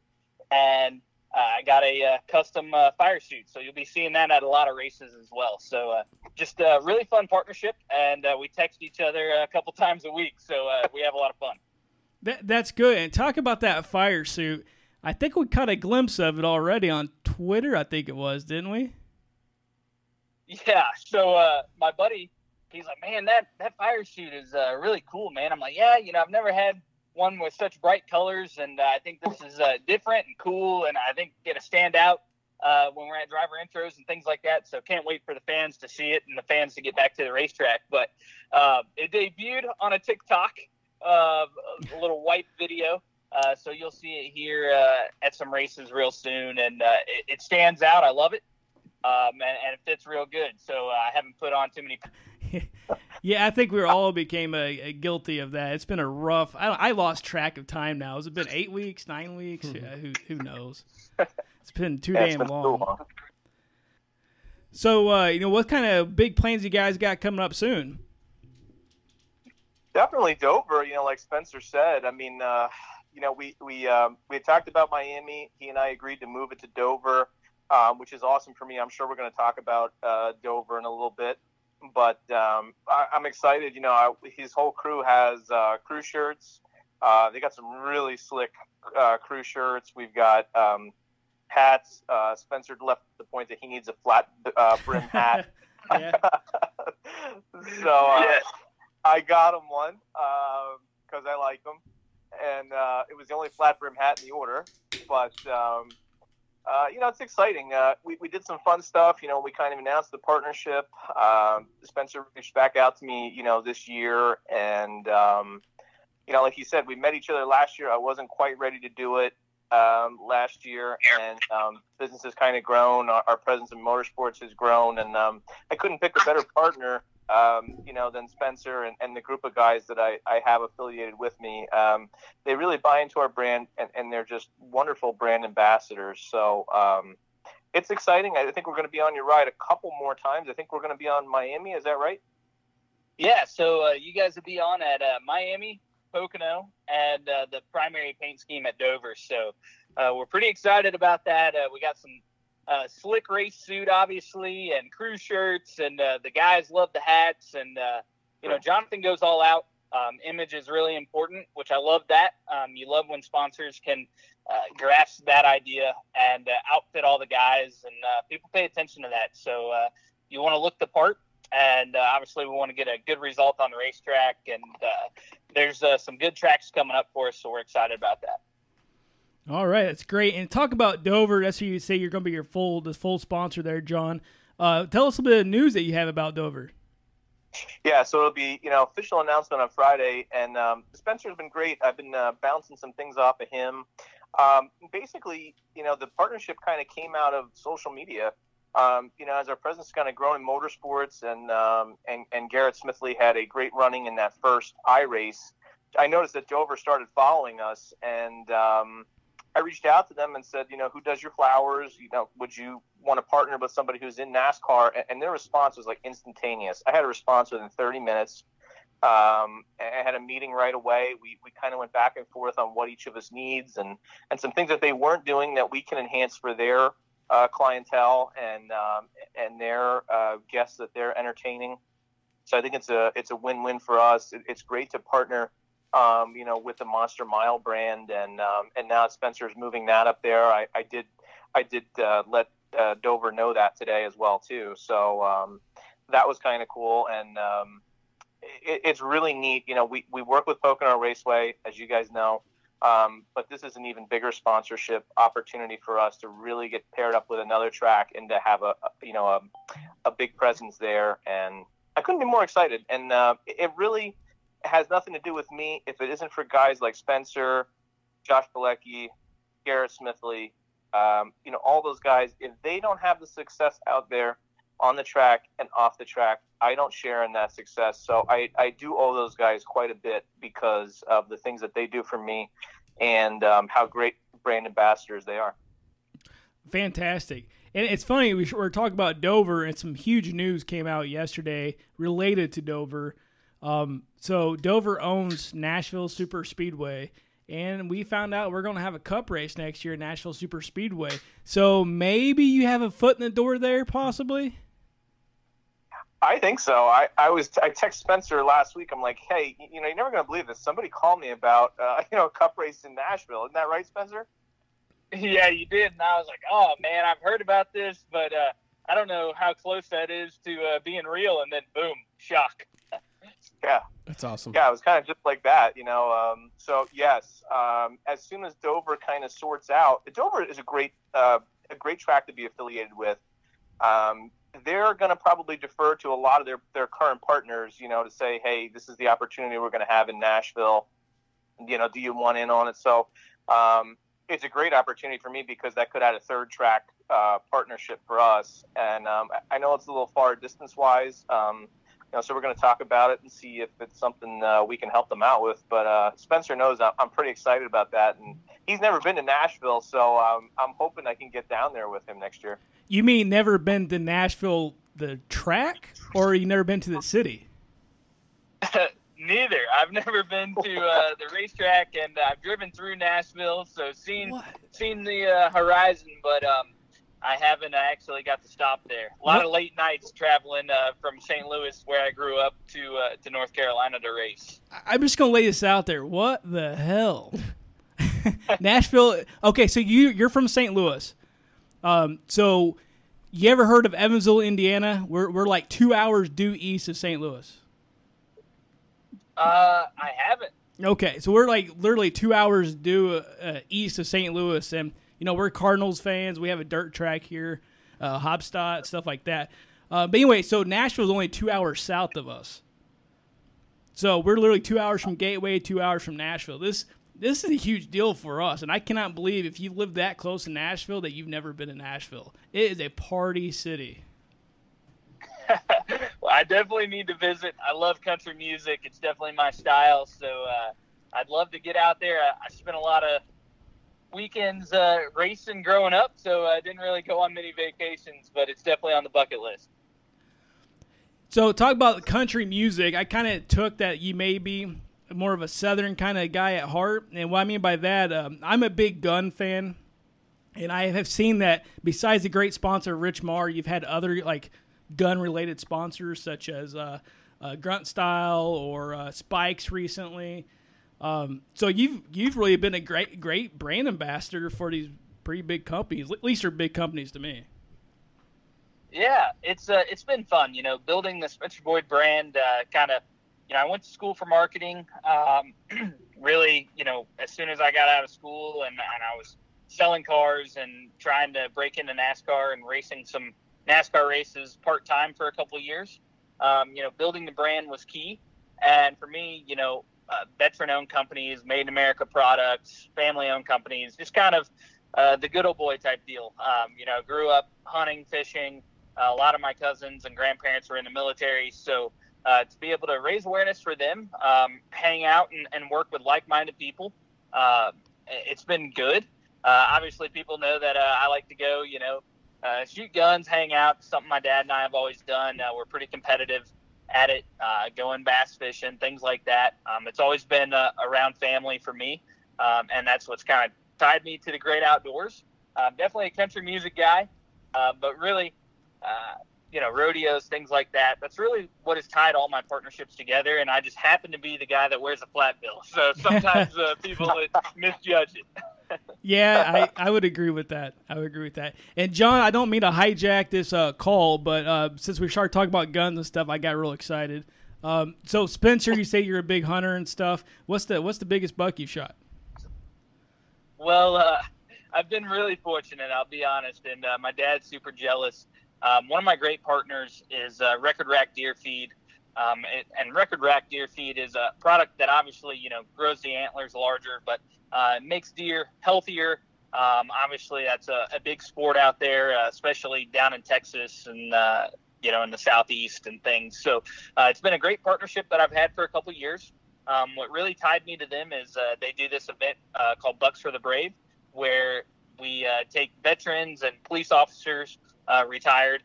And uh, I got a uh, custom uh, fire suit, so you'll be seeing that at a lot of races as well. So uh, just a really fun partnership, and uh, we text each other a couple times a week, so uh, we have a lot of fun. That that's good. And talk about that fire suit. I think we caught a glimpse of it already on Twitter. I think it was, didn't we? Yeah. So uh, my buddy, he's like, man, that that fire suit is uh, really cool, man. I'm like, yeah, you know, I've never had one with such bright colors, and uh, I think this is uh, different and cool, and I think it'll stand out uh, when we're at driver intros and things like that. So can't wait for the fans to see it and the fans to get back to the racetrack. But uh, it debuted on a TikTok, uh, a little white video. Uh, so you'll see it here uh, at some races real soon, and it, it stands out. I love it um, and, and it fits real good. So I haven't put on too many. Yeah, I think we all became a, a guilty of that. It's been a rough. I, I lost track of time now. Has it been eight weeks, nine weeks? Yeah, who who knows? It's been too damn been long. long. So, uh, you know, what kind of big plans you guys got coming up soon? Definitely Dover. You know, like Spencer said. I mean, uh, you know, we we um, we had talked about Miami. He and I agreed to move it to Dover, um, which is awesome for me. I'm sure we're going to talk about uh, Dover in a little bit, but um, I, am excited. You know, I, his whole crew has uh, crew shirts. Uh, they got some really slick uh, crew shirts. We've got um, hats. Uh, Spencer left the point that he needs a flat uh, brim hat. so yeah. I got him one because I like them and uh, it was the only flat brim hat in the order. But um, uh, you know, it's exciting. Uh, we we did some fun stuff. You know, we kind of announced the partnership. Um, Spencer reached back out to me, you know, this year, and um, you know, like you said, we met each other last year. I wasn't quite ready to do it um, last year, and um, business has kind of grown. Our, our, presence in motorsports has grown, and um, I couldn't pick a better partner um, you know, than Spencer and, and, the group of guys that I, I have affiliated with me. Um, they really buy into our brand and, and, they're just wonderful brand ambassadors. So um, it's exciting. I think we're going to be on your ride a couple more times. I think we're going to be on Miami. Is that right? Yeah. So uh, you guys will be on at uh, Miami, Pocono, and uh, the primary paint scheme at Dover. So uh, we're pretty excited about that. Uh, we got some uh, slick race suit, obviously, and crew shirts, and uh, the guys love the hats. And uh, you know, Jonathan goes all out. Um, image is really important, which I love that. Um, you love when sponsors can uh, grasp that idea and uh, outfit all the guys, and uh, people pay attention to that. So you want to look the part, and obviously we want to get a good result on the racetrack. And there's some good tracks coming up for us, so we're excited about that. All right, that's great. And talk about Dover. That's who you say you're going to be your full the full sponsor there, John. Uh, tell us a bit of news that you have about Dover. Yeah, so it'll be you know official announcement on Friday, and um, Spencer's been great. I've been uh, bouncing some things off of him. Um, basically, you know, the partnership kind of came out of social media. Um, you know, as our presence kind of grown in motorsports, and um, and and Garrett Smithley had a great running in that first I race. I noticed that Dover started following us, and um, I reached out to them and said, you know, who does your flowers? You know, would you want to partner with somebody who's in NASCAR? And their response was like instantaneous. I had a response within 30 minutes. Um, I had a meeting right away. We, we kind of went back and forth on what each of us needs and, and some things that they weren't doing that we can enhance for their uh, clientele and um, and their uh, guests that they're entertaining. So I think it's a it's a win win for us. It, it's great to partner um, you know, with the Monster Mile brand, and um, and now Spencer's moving that up there. I, I did I did uh, let uh, Dover know that today as well too. So um, that was kind of cool, and um, it, it's really neat. You know, we we work with Pocono Raceway, as you guys know. Um, but this is an even bigger sponsorship opportunity for us to really get paired up with another track and to have a, a you know a, a big presence there and I couldn't be more excited and uh, it really has nothing to do with me if it isn't for guys like Spencer, Josh Bilicki, Garrett Smithley, um, you know, all those guys. If they don't have the success out there on the track and off the track, I don't share in that success. So I, I do owe those guys quite a bit because of the things that they do for me and um, how great brand ambassadors they are. Fantastic. And it's funny, we are talking about Dover, and some huge news came out yesterday related to Dover. Um, so Dover owns Nashville Super Speedway, and we found out we're going to have a cup race next year at Nashville Super Speedway. So maybe you have a foot in the door there, possibly. I think so. I, I was I text Spencer last week. I'm like, hey, you know, you're never gonna believe this. Somebody called me about uh, you know a cup race in Nashville. Isn't that right, Spencer? Yeah, you did. And I was like, oh man, I've heard about this, but uh, I don't know how close that is to uh, being real. And then boom, shock. Yeah. That's awesome. Yeah, it was kind of just like that, you know. Um, so yes, um, as soon as Dover kind of sorts out, Dover is a great, uh, a great track to be affiliated with. Um, they're going to probably defer to a lot of their their current partners, you know, to say, hey, this is the opportunity we're going to have in Nashville. You know, do you want in on it? So um, it's a great opportunity for me because that could add a third track uh, partnership for us. And um, I know it's a little far distance wise. Know, so we're going to talk about it and see if it's something uh, we can help them out with. But uh, Spencer knows I'm, I'm pretty excited about that, and he's never been to Nashville, so um, I'm hoping I can get down there with him next year. You mean never been to Nashville, the track, or you never been to the city? Neither. I've never been to uh, the racetrack, and I've driven through Nashville, so seen What? seen the uh, horizon, but um, I haven't actually got to stop there. A lot of late nights traveling uh, from St. Louis, where I grew up, to uh, to North Carolina to race. I'm just gonna lay this out there. What the hell? Nashville. Okay, so you you're from St. Louis. Um, so you ever heard of Evansville, Indiana? We're we're like two hours due east of St. Louis. Uh, I haven't. Okay, so we're like literally two hours due uh, east of St. Louis, and you know we're Cardinals fans. We have a dirt track here, uh, Haubstadt, stuff like that. Uh, but anyway, so Nashville's only two hours south of us. So we're literally two hours from Gateway, two hours from Nashville. This this is a huge deal for us, and I cannot believe if you live that close to Nashville that you've never been to Nashville. It is a party city. well, I definitely need to visit. I love country music. It's definitely my style. So uh, I'd love to get out there. I, I spent a lot of weekends uh, racing growing up, so I didn't really go on many vacations, but it's definitely on the bucket list. So talk about country music. I kind of took that you may be more of a southern kind of guy at heart, and what I mean by that, um, I'm a big gun fan, and I have seen that besides the great sponsor Richmar, you've had other like gun related sponsors such as uh, uh, Grunt Style or uh, Spikes recently. Um, so you've you've really been a great great brand ambassador for these pretty big companies. At least they're big companies to me. Yeah, it's uh, it's been fun. You know, building the Spencer Boyd brand. Uh, kind of, you know, I went to school for marketing. Um, really, you know, as soon as I got out of school and, and I was selling cars and trying to break into NASCAR and racing some NASCAR races part time for a couple of years. Um, you know, building the brand was key. And for me, you know, uh, veteran owned companies, made in America products, family owned companies, just kind of uh, the good old boy type deal. Um, you know, grew up hunting, fishing. Uh, a lot of my cousins and grandparents were in the military. So uh, to be able to raise awareness for them, um, hang out and, and work with like minded people, uh, it's been good. Obviously, people know that I like to go, you know, shoot guns, hang out, something my dad and I have always done. We're pretty competitive at it, uh, going bass fishing, things like that. Um, it's always been uh, around family for me, um, and that's what's kind of tied me to the great outdoors. Definitely a country music guy, uh, but really, uh, you know, rodeos, things like that. That's really what has tied all my partnerships together, and I just happen to be the guy that wears a flat bill. So sometimes uh, people misjudge it. Yeah, I, I would agree with that. I would agree with that. And John, I don't mean to hijack this uh, call, but uh, since we started talking about guns and stuff, I got real excited. Um, so Spencer, you say you're a big hunter and stuff. What's the what's the biggest buck you shot? Well, uh, I've been really fortunate. I'll be honest, and uh, my dad's super jealous. Um, one of my great partners is uh, Record Rack Deer Feed, um, it, and Record Rack Deer Feed is a product that obviously you know grows the antlers larger, but uh, makes deer healthier. Um, obviously, that's a, a big sport out there, uh, especially down in Texas and uh, you know in the southeast and things. So uh, it's been a great partnership that I've had for a couple years. Um, what really tied me to them is uh, they do this event uh, called Bucks for the Brave, where we take veterans and police officers retired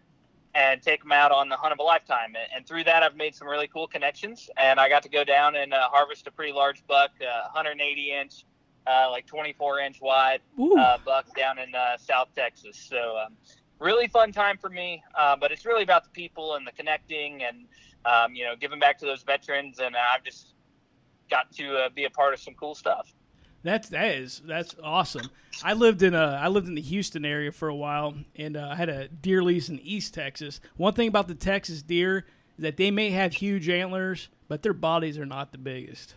and take them out on the hunt of a lifetime. And, through that, I've made some really cool connections. And I got to go down and uh, harvest a pretty large buck, uh, 180 inch, uh, like 24 inch wide uh, buck down in uh, South Texas. So um, really fun time for me. Uh, but it's really about the people and the connecting and um, you know giving back to those veterans. And I've just got to uh, be a part of some cool stuff. That's that is that's awesome. I lived in a I lived in the Houston area for a while, and uh, I had a deer lease in East Texas. One thing about the Texas deer is that they may have huge antlers, but their bodies are not the biggest.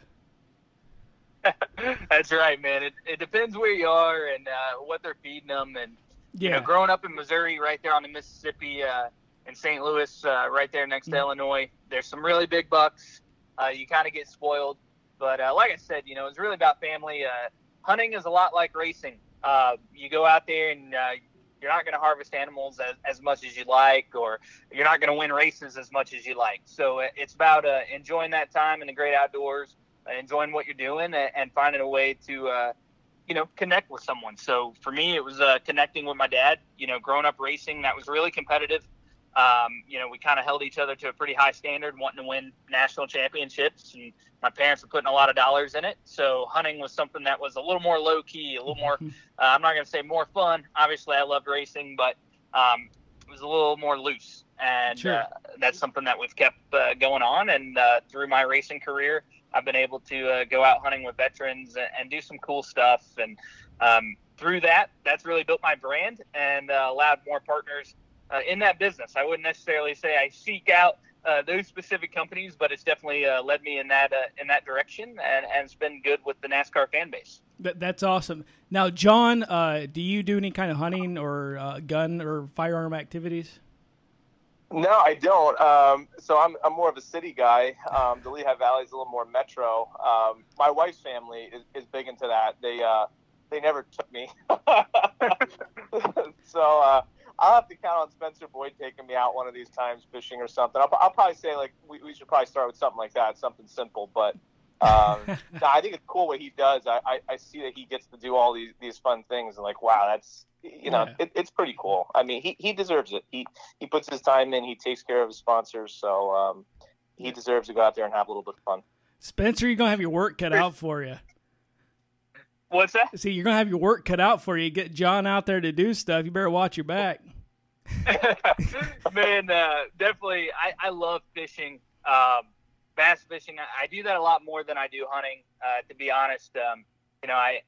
That's right, man. It, it depends where you are and uh, what they're feeding them. And you know, growing up in Missouri, right there on the Mississippi, uh, in St. Louis, uh, right there next to Mhm. Illinois, there's some really big bucks. Uh, you kind of get spoiled, but uh, like I said, you know, it's really about family. Uh, hunting is a lot like racing. Uh, you go out there and uh, you're not going to harvest animals as, as much as you like, or you're not going to win races as much as you like. So uh, it's about uh, enjoying that time in the great outdoors, enjoying what you're doing, and, and finding a way to you know, connect with someone. So for me, it was uh, connecting with my dad. You know, growing up racing, that was really competitive. Um, you know, we kind of held each other to a pretty high standard, wanting to win national championships, and my parents were putting a lot of dollars in it. So hunting was something that was a little more low key, a little more. Uh, I'm not going to say more fun. Obviously, I loved racing, but um, it was a little more loose, and Sure. uh, that's something that we've kept uh, going on. And uh, through my racing career, I've been able to uh, go out hunting with veterans and, and do some cool stuff. And um, through that, that's really built my brand and uh, allowed more partners uh, in that business. I wouldn't necessarily say I seek out uh, those specific companies, but it's definitely uh, led me in that uh, in that direction, and, and it's been good with the NASCAR fan base. That, that's awesome. Now, John, uh, do you do any kind of hunting or uh, gun or firearm activities? No, I don't. Um, so I'm, I'm more of a city guy. Um, the Lehigh Valley is a little more metro. Um, my wife's family is, is big into that. They uh, they never took me. so uh, I'll have to count on Spencer Boyd taking me out one of these times fishing or something. I'll, I'll probably say like we, we should probably start with something like that, something simple. But um, no, I think it's cool what he does. I, I, I see that he gets to do all these, these fun things and like, wow, that's you know, Yeah. it, it's pretty cool. I mean, he, he deserves it. He he puts his time in. He takes care of his sponsors, so um, he deserves to go out there and have a little bit of fun. Spencer, you're gonna have your work cut out for you. What's that? See, you're gonna have your work cut out for you. Get John out there to do stuff. You better watch your back. Man, uh, definitely. I, I love fishing, um, bass fishing. I, I do that a lot more than I do hunting. Uh, to be honest, um, you know, I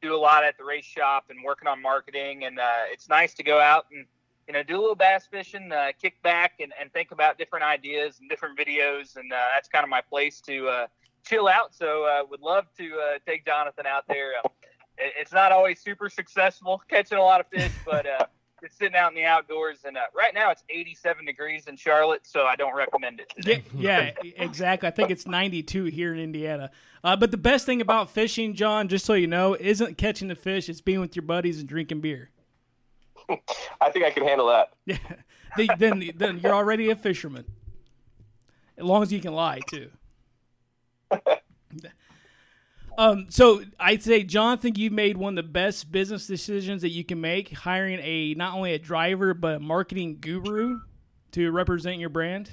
do a lot at the race shop and working on marketing, and uh, it's nice to go out and you know do a little bass fishing, uh, kick back, and, and think about different ideas and different videos, and uh, that's kind of my place to uh, chill out. So, uh, would love to take Jonathan out there. It, it's not always super successful catching a lot of fish, but just sitting out in the outdoors. And uh, right now it's 87 degrees in Charlotte, so I don't recommend it. Yeah, Today. yeah, exactly. I think it's 92 here in Indiana. Uh, but the best thing about fishing, John, just so you know, isn't catching the fish. It's being with your buddies and drinking beer. I think I can handle that. Yeah, then then you're already a fisherman. As long as you can lie too. Um, so I'd say, John, I think you've made one of the best business decisions that you can make, hiring a not only a driver but a marketing guru to represent your brand.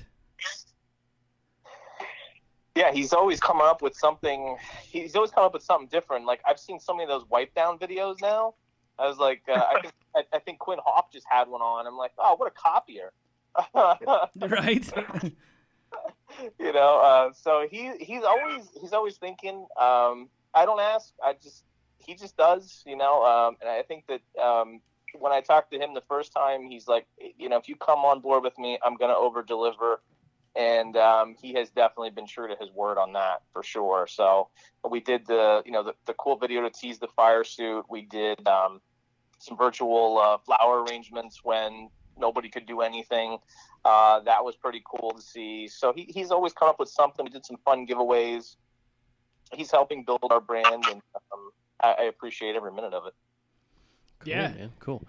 Yeah, he's always coming up with something. He's always coming up with something different. Like I've seen so many of those wipe down videos now. I was like, uh, I think I, I think Quin Houff just had one on. I'm like, oh, what a copier. Right? you know, uh, so he he's always he's always thinking. Um, I don't ask. I just he just does. You know, um, and I think that um, when I talked to him the first time, he's like, you know, if you come on board with me, I'm gonna over deliver. And um, he has definitely been true to his word on that for sure. So we did the you know the, the cool video to tease the fire suit. We did um, some virtual uh, flower arrangements when nobody could do anything. Uh, that was pretty cool to see. So he, he's always come up with something. We did some fun giveaways. He's helping build our brand, and um, I, I appreciate every minute of it. Cool, Yeah. man. Cool.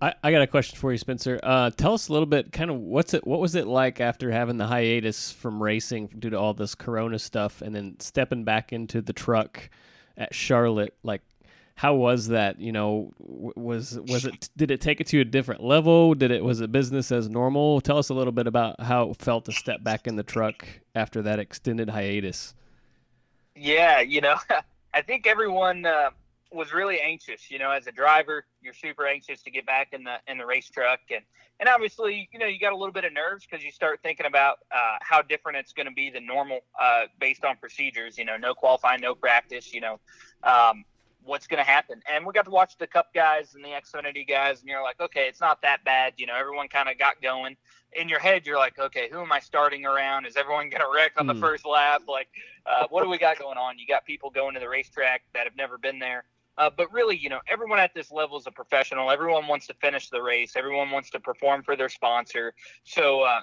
I, I got a question for you, Spencer. Uh, tell us a little bit, kind of what's it? What was it like after having the hiatus from racing due to all this Corona stuff, and then stepping back into the truck at Charlotte? Like, how was that? You know, was was it? Did it take it to a different level? Did it was it business as normal? Tell us a little bit about how it felt to step back in the truck after that extended hiatus. Yeah, you know, I think everyone uh, was really anxious. You know, as a driver, you're super anxious to get back in the in the race truck, and and obviously, you know, you got a little bit of nerves because you start thinking about uh, how different it's going to be than normal uh, based on procedures. You know, no qualifying, no practice. You know, um, what's going to happen? And we got to watch the Cup guys and the Xfinity guys, and you're like, okay, it's not that bad. You know, everyone kind of got going. In your head, you're like, okay, who am I starting around? Is everyone going to wreck on the Hmm. first lap? Like, uh, what do we got going on? You got people going to the racetrack that have never been there. Uh, but really, you know, everyone at this level is a professional. Everyone wants to finish the race. Everyone wants to perform for their sponsor. So uh,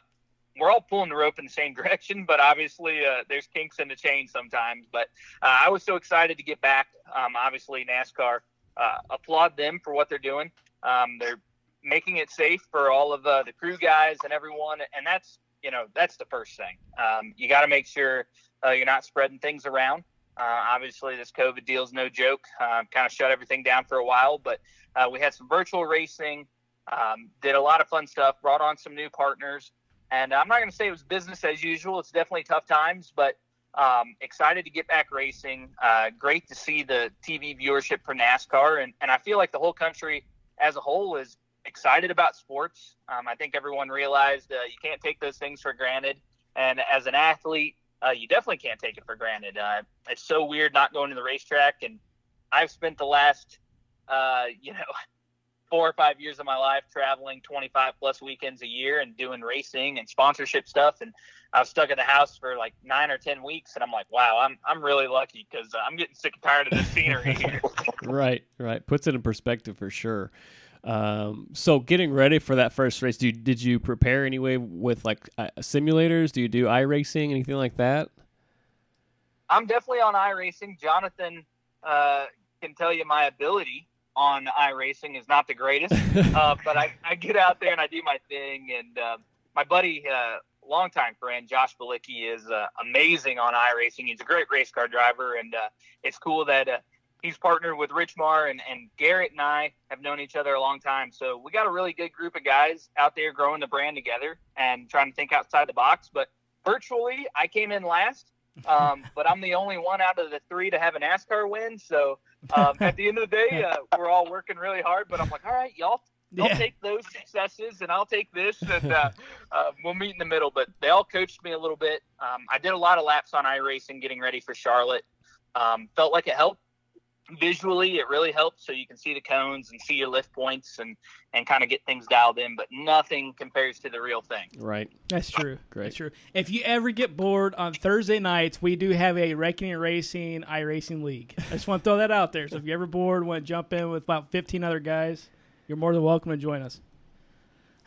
we're all pulling the rope in the same direction, but obviously uh, there's kinks in the chain sometimes. But uh, I was so excited to get back. Um, obviously, NASCAR uh, applaud them for what they're doing. Um, they're making it safe for all of uh, the crew guys and everyone, and that's you know that's the first thing. Um, you got to make sure uh, you're not spreading things around. Uh, obviously, this COVID deal is no joke. Uh, kind of shut everything down for a while, but we had some virtual racing, um, did a lot of fun stuff, brought on some new partners. And I'm not going to say it was business as usual. It's definitely tough times, but um, excited to get back racing. Uh, great to see the TV viewership for NASCAR. And, and I feel like the whole country as a whole is excited about sports. Um, I think everyone realized uh, you can't take those things for granted. And as an athlete, uh, you definitely can't take it for granted. Uh, it's so weird not going to the racetrack. And I've spent the last, uh, you know, four or five years of my life traveling 25 plus weekends a year and doing racing and sponsorship stuff. And I was stuck at the house for like nine or 10 weeks. And I'm like, wow, I'm, I'm really lucky because uh, I'm getting sick and tired of the scenery here. right, right. Puts it in perspective for sure. Um, so getting ready for that first race, do, did you prepare anyway with like uh, simulators? Do you do iRacing, anything like that? I'm definitely on iRacing. Jonathan uh, can tell you my ability on iRacing is not the greatest, uh, but I, I get out there and I do my thing. And uh, my buddy, uh, longtime friend Josh Bilicki, is uh, amazing on iRacing. He's a great race car driver, and uh, it's cool that uh, he's partnered with Richmar and, and Garrett and I have known each other a long time. So we got a really good group of guys out there growing the brand together and trying to think outside the box. But virtually, I came in last. Um, but I'm the only one out of the three to have a NASCAR win. So um, at the end of the day, uh, we're all working really hard. But I'm like, all right, y'all, y'all yeah. take those successes, and I'll take this, and uh, uh, we'll meet in the middle. But they all coached me a little bit. Um, I did a lot of laps on iRacing, getting ready for Charlotte. Um, felt like it helped visually it really helps so you can see the cones and see your lift points and and kind of get things dialed in but nothing compares to the real thing. Right. That's true. Great. that's true. If you ever get bored on thursday nights we do have a reckoning racing iracing league. I just want to throw that out there. So if you're ever bored want to jump in with about 15 other guys you're more than welcome to join us.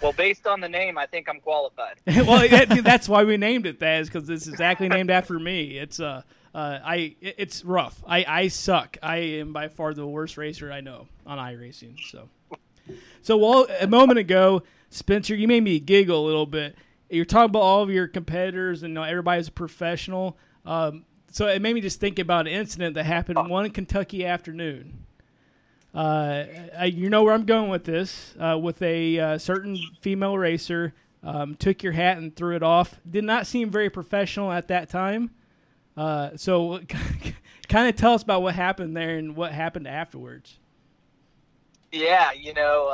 Well, based on the name, I think I'm qualified. well, that's why we named it that, is because it's exactly named after me. It's uh, uh, I it, it's rough. I I suck. I am by far the worst racer I know on iRacing. So, so well, a moment ago, Spencer, you made me giggle a little bit. You're talking about all of your competitors and you know, everybody's a professional. Um, so it made me just think about an incident that happened one Kentucky afternoon. Uh, I, you know where I'm going with this. Uh, with a uh, certain female racer, um, took your hat and threw it off. Did not seem very professional at that time. Uh, so, kind of tell us about what happened there and what happened afterwards. Yeah, you know,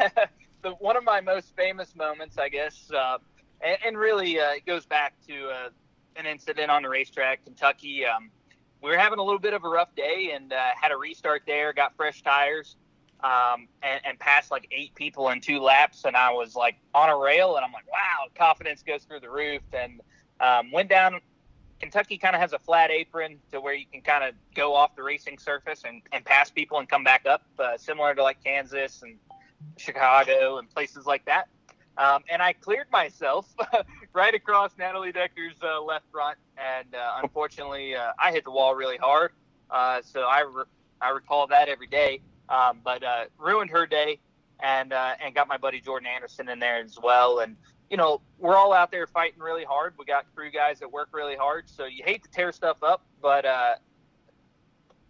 um, the, one of my most famous moments, I guess, uh, and, and, really uh, it goes back to uh, an incident on the racetrack, Kentucky. Um, we were having a little bit of a rough day and uh, had a restart there, got fresh tires. Um, and, and, passed like eight people in two laps, and I was like on a rail, and I'm like, wow, confidence goes through the roof, and um, went down Kentucky kind of has a flat apron to where you can kind of go off the racing surface and, and pass people and come back up, uh, similar to like Kansas and Chicago and places like that. Um, and I cleared myself right across Natalie Decker's uh, left front, and uh, unfortunately, uh, I hit the wall really hard. Uh, so I re- I recall that every day, um, but uh, ruined her day, and and got my buddy Jordan Anderson in there as well, and you know, we're all out there fighting really hard. We got crew guys that work really hard. So you hate to tear stuff up, but uh,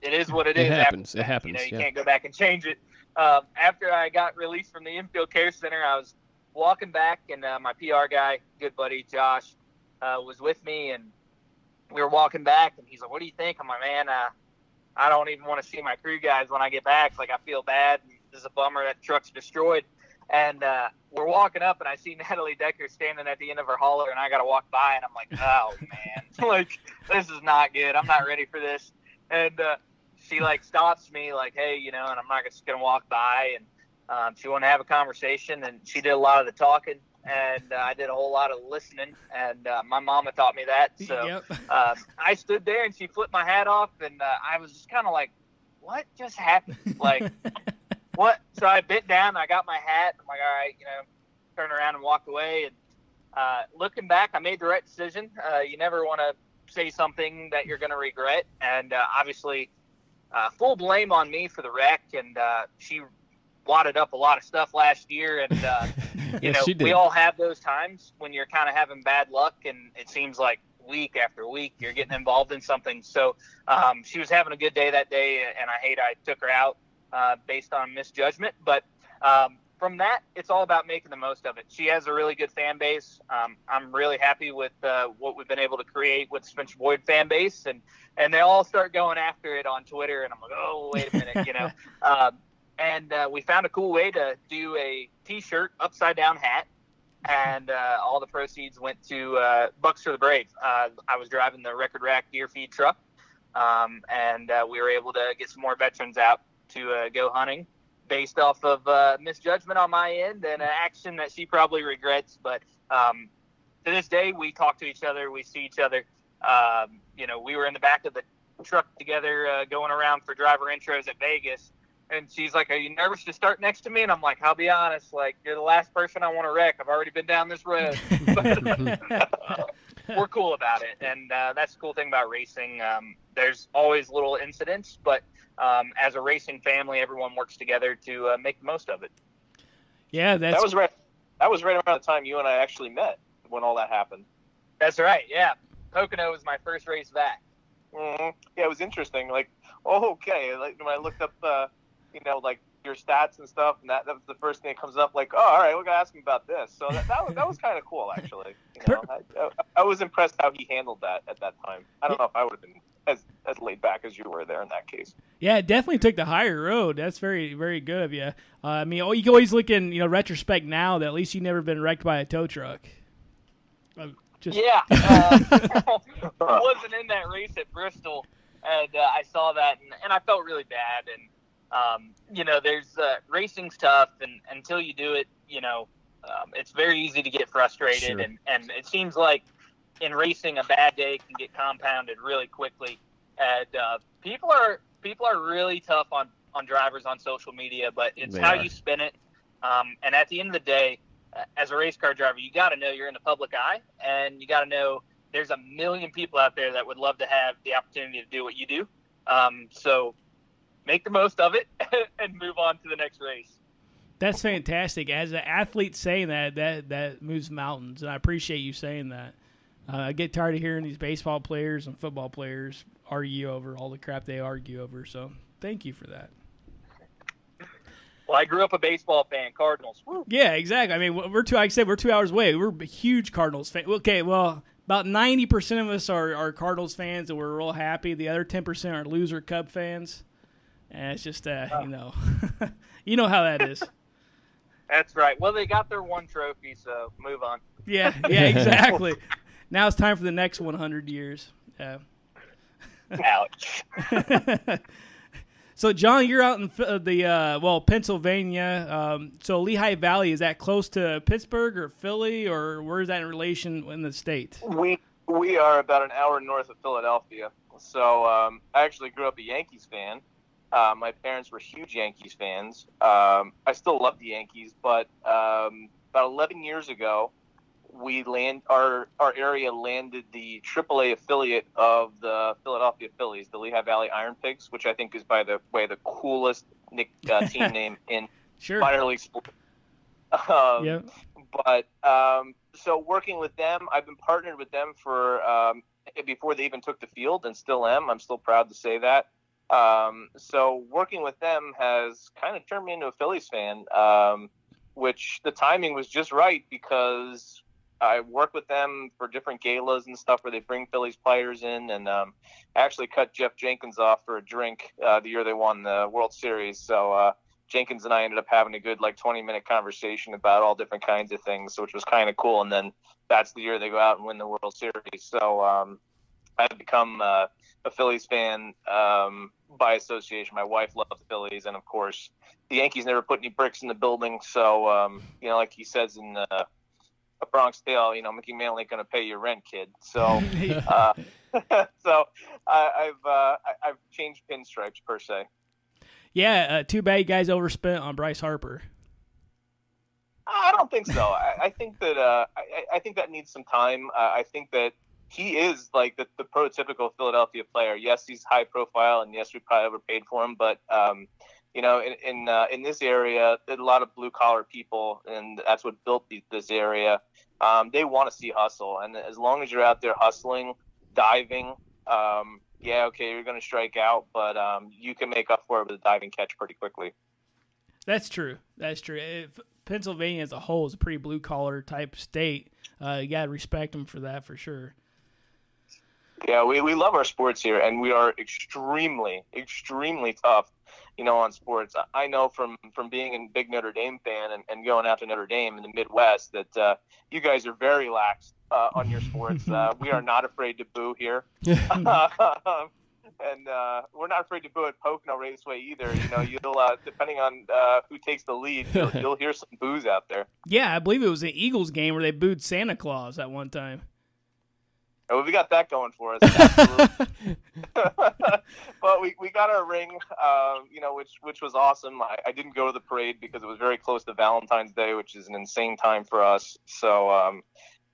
it is what it is. it, it is. Happens. After, it happens. You know, you yeah. can't go back and change it. Um, after I got released from the infield care center, I was walking back, and uh, my PR guy, good buddy Josh, uh, was with me, and we were walking back, and he's like, "What do you think?" I'm like, "Man, uh, I don't even want to see my crew guys when I get back. Like, I feel bad. This is a bummer that truck's destroyed." And uh, we're walking up, and I see Natalie Decker standing at the end of her hauler, and I got to walk by, and I'm like, oh man, like this is not good. I'm not ready for this. And uh, she like stops me, like, hey, you know, and I'm not just gonna walk by, and um, she wanted to have a conversation, and she did a lot of the talking, and uh, I did a whole lot of listening, and uh, my mama taught me that. So yep. uh, I stood there, and she flipped my hat off, and uh, I was just kind of like, what just happened? Like what? So I bit down. I got my hat. I'm like, all right, you know, turned around and walked away. And uh, looking back, I made the right decision. Uh, you never want to say something that you're going to regret. And uh, obviously, uh, full blame on me for the wreck. And uh, she wadded up a lot of stuff last year. And, uh, you yes, know, we all have those times when you're kind of having bad luck and it seems like week after week, you're getting involved in something. So um, she was having a good day that day, and I hate I took her out uh, based on misjudgment. But um, from that, it's all about making the most of it. She has a really good fan base. Um, I'm really happy with uh, what we've been able to create with Spencer Boyd fan base, and and they all start going after it on Twitter, and I'm like, oh wait a minute, you know. um, and uh, we found a cool way to do a T-shirt upside down hat and uh, all the proceeds went to uh, Bucks for the Brave. Uh, I was driving the Record Rack deer feed truck, um, and uh, we were able to get some more veterans out to uh, go hunting based off of uh, misjudgment on my end and an action that she probably regrets. But um, to this day, we talk to each other, we see each other. Um, you know, we were in the back of the truck together going around for driver intros at Vegas and she's like, "Are you nervous to start next to me?" And I'm like, "I'll be honest, like you're the last person I want to wreck. I've already been down this road." we're cool about it, and uh, that's the cool thing about racing. Um, there's always little incidents, but um, as a racing family, everyone works together to uh, make the most of it. Yeah, that's... that was right. That was right around the time you and I actually met when all that happened. That's right. Yeah, Pocono was my first race back. Mm-hmm. Yeah, it was interesting. Like, oh, okay. Like when I looked up. Uh, you know, like your stats and stuff, and that, that was the first thing that comes up. Like, oh, all right, we're gonna ask him about this. So that that was, that was kind of cool, actually. You know, I, I, was impressed how he handled that at that time. I don't know if I would have been as as laid back as you were there in that case. Yeah, it definitely took the higher road. That's very very good of you. Uh, I mean, oh, you can always look in you know retrospect now that at least you never been wrecked by a tow truck. Uh, just... Yeah, uh, I wasn't in that race at Bristol, and uh, I saw that, and, and I felt really bad and um, you know, there's uh, racing's tough, and until you do it, you know, um, it's very easy to get frustrated, sure. and and it seems like in racing, a bad day can get compounded really quickly, and uh, people are people are really tough on on drivers on social media, but it's they how are. you spin it. Um, and at the end of the day, uh, as a race car driver, you got to know you're in the public eye, and you got to know there's a million people out there that would love to have the opportunity to do what you do. Um, so make the most of it and move on to the next race. That's fantastic. As an athlete saying that, that that moves mountains, and I appreciate you saying that. Uh, I get tired of hearing these baseball players and football players argue over all the crap they argue over. So thank you for that. Well, I grew up a baseball fan, Cardinals. Woo. Yeah, exactly. I mean, we're two. Like I said, we're two hours away. We're huge Cardinals fans. Okay, well, about ninety percent of us are, are Cardinals fans, and we're real happy. The other ten percent are loser Cub fans. And it's just, uh, you know, you know how that is. That's right. Well, they got their one trophy, so move on. Yeah, yeah, exactly. now it's time for the next 100 years. Yeah. Ouch. so, John, you're out in uh, the uh, well, Pennsylvania. Um, so, Lehigh Valley is that close to Pittsburgh or Philly, or where is that in relation in the state? We we are about an hour north of Philadelphia. So, um, I actually grew up a Yankees fan. Uh, my parents were huge Yankees fans. Um, I still love the Yankees, but um, about 11 years ago, we land our our area landed the AAA affiliate of the Philadelphia Phillies, the Lehigh Valley Iron Pigs, which I think is by the way the coolest nick, uh, team name in sure. minor league sport. Um, yeah. But um, so working with them, I've been partnered with them for um, before they even took the field, and still am. I'm still proud to say that. Um, so working with them has kind of turned me into a Phillies fan, um, which the timing was just right because I work with them for different galas and stuff where they bring Phillies players in, and um, actually cut Geoff Jenkins off for a drink uh, the year they won the World Series. So uh, Jenkins and I ended up having a good like 20 minute conversation about all different kinds of things, which was kind of cool. And then that's the year they go out and win the World Series. So um, I've become uh, a Phillies fan um, by association. My wife loves the Phillies, and of course, the Yankees never put any bricks in the building. So, um, you know, like he says in uh, a Bronx Tale, you know, Mickey Mantle ain't gonna pay your rent, kid. So, uh, so I, have uh, I, have changed pinstripes per se. Yeah, uh, too bad you guys overspent on Bryce Harper. I don't think so. I, I think that uh, I, I, think that needs some time. Uh, I think that he is like the, the prototypical Philadelphia player. Yes, he's high profile, and yes, we probably overpaid for him, but um, you know, in in, uh, in this area, a lot of blue collar people, and that's what built the, this area. Um, they want to see hustle, and as long as you're out there hustling, diving, um, yeah, okay, you're going to strike out, but um, you can make up for it with a diving catch pretty quickly. That's true. That's true. If Pennsylvania as a whole is a pretty blue collar type state. Uh, you got to respect them for that for sure. Yeah, we, we love our sports here, and we are extremely, extremely tough, you know, on sports. I know from, from being a big Notre Dame fan and, and going out to Notre Dame in the Midwest that uh, you guys are very lax uh, on your sports. Uh, we are not afraid to boo here. and uh, we're not afraid to boo at Pocono Raceway either. You know, you'll uh, depending on uh, who takes the lead, you'll, you'll, hear some boos out there. Yeah, I believe it was an Eagles game where they booed Santa Claus at one time. We got that going for us. but we, we got our ring, um, you know, which which was awesome. I, I, didn't go to the parade because it was very close to Valentine's Day, which is an insane time for us. So, um,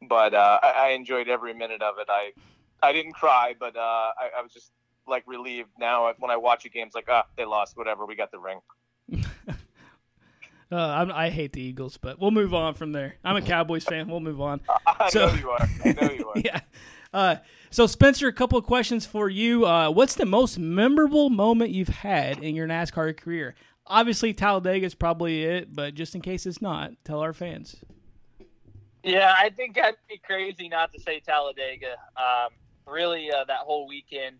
but uh, I, I, enjoyed every minute of it. I I didn't cry, but uh, I, I was just like relieved now when I watch a game. It's like, ah, they lost. Whatever, we got the ring. Uh, i hate the Eagles, but we'll move on from there. I'm a Cowboys fan. We'll move on. I so, know you are. I know you are. yeah. Uh, so, Spencer, a couple of questions for you. Uh, what's the most memorable moment you've had in your NASCAR career? Obviously, Talladega is probably it, but just in case it's not, tell our fans. Yeah, I think I'd be crazy not to say Talladega. Um, really, uh, that whole weekend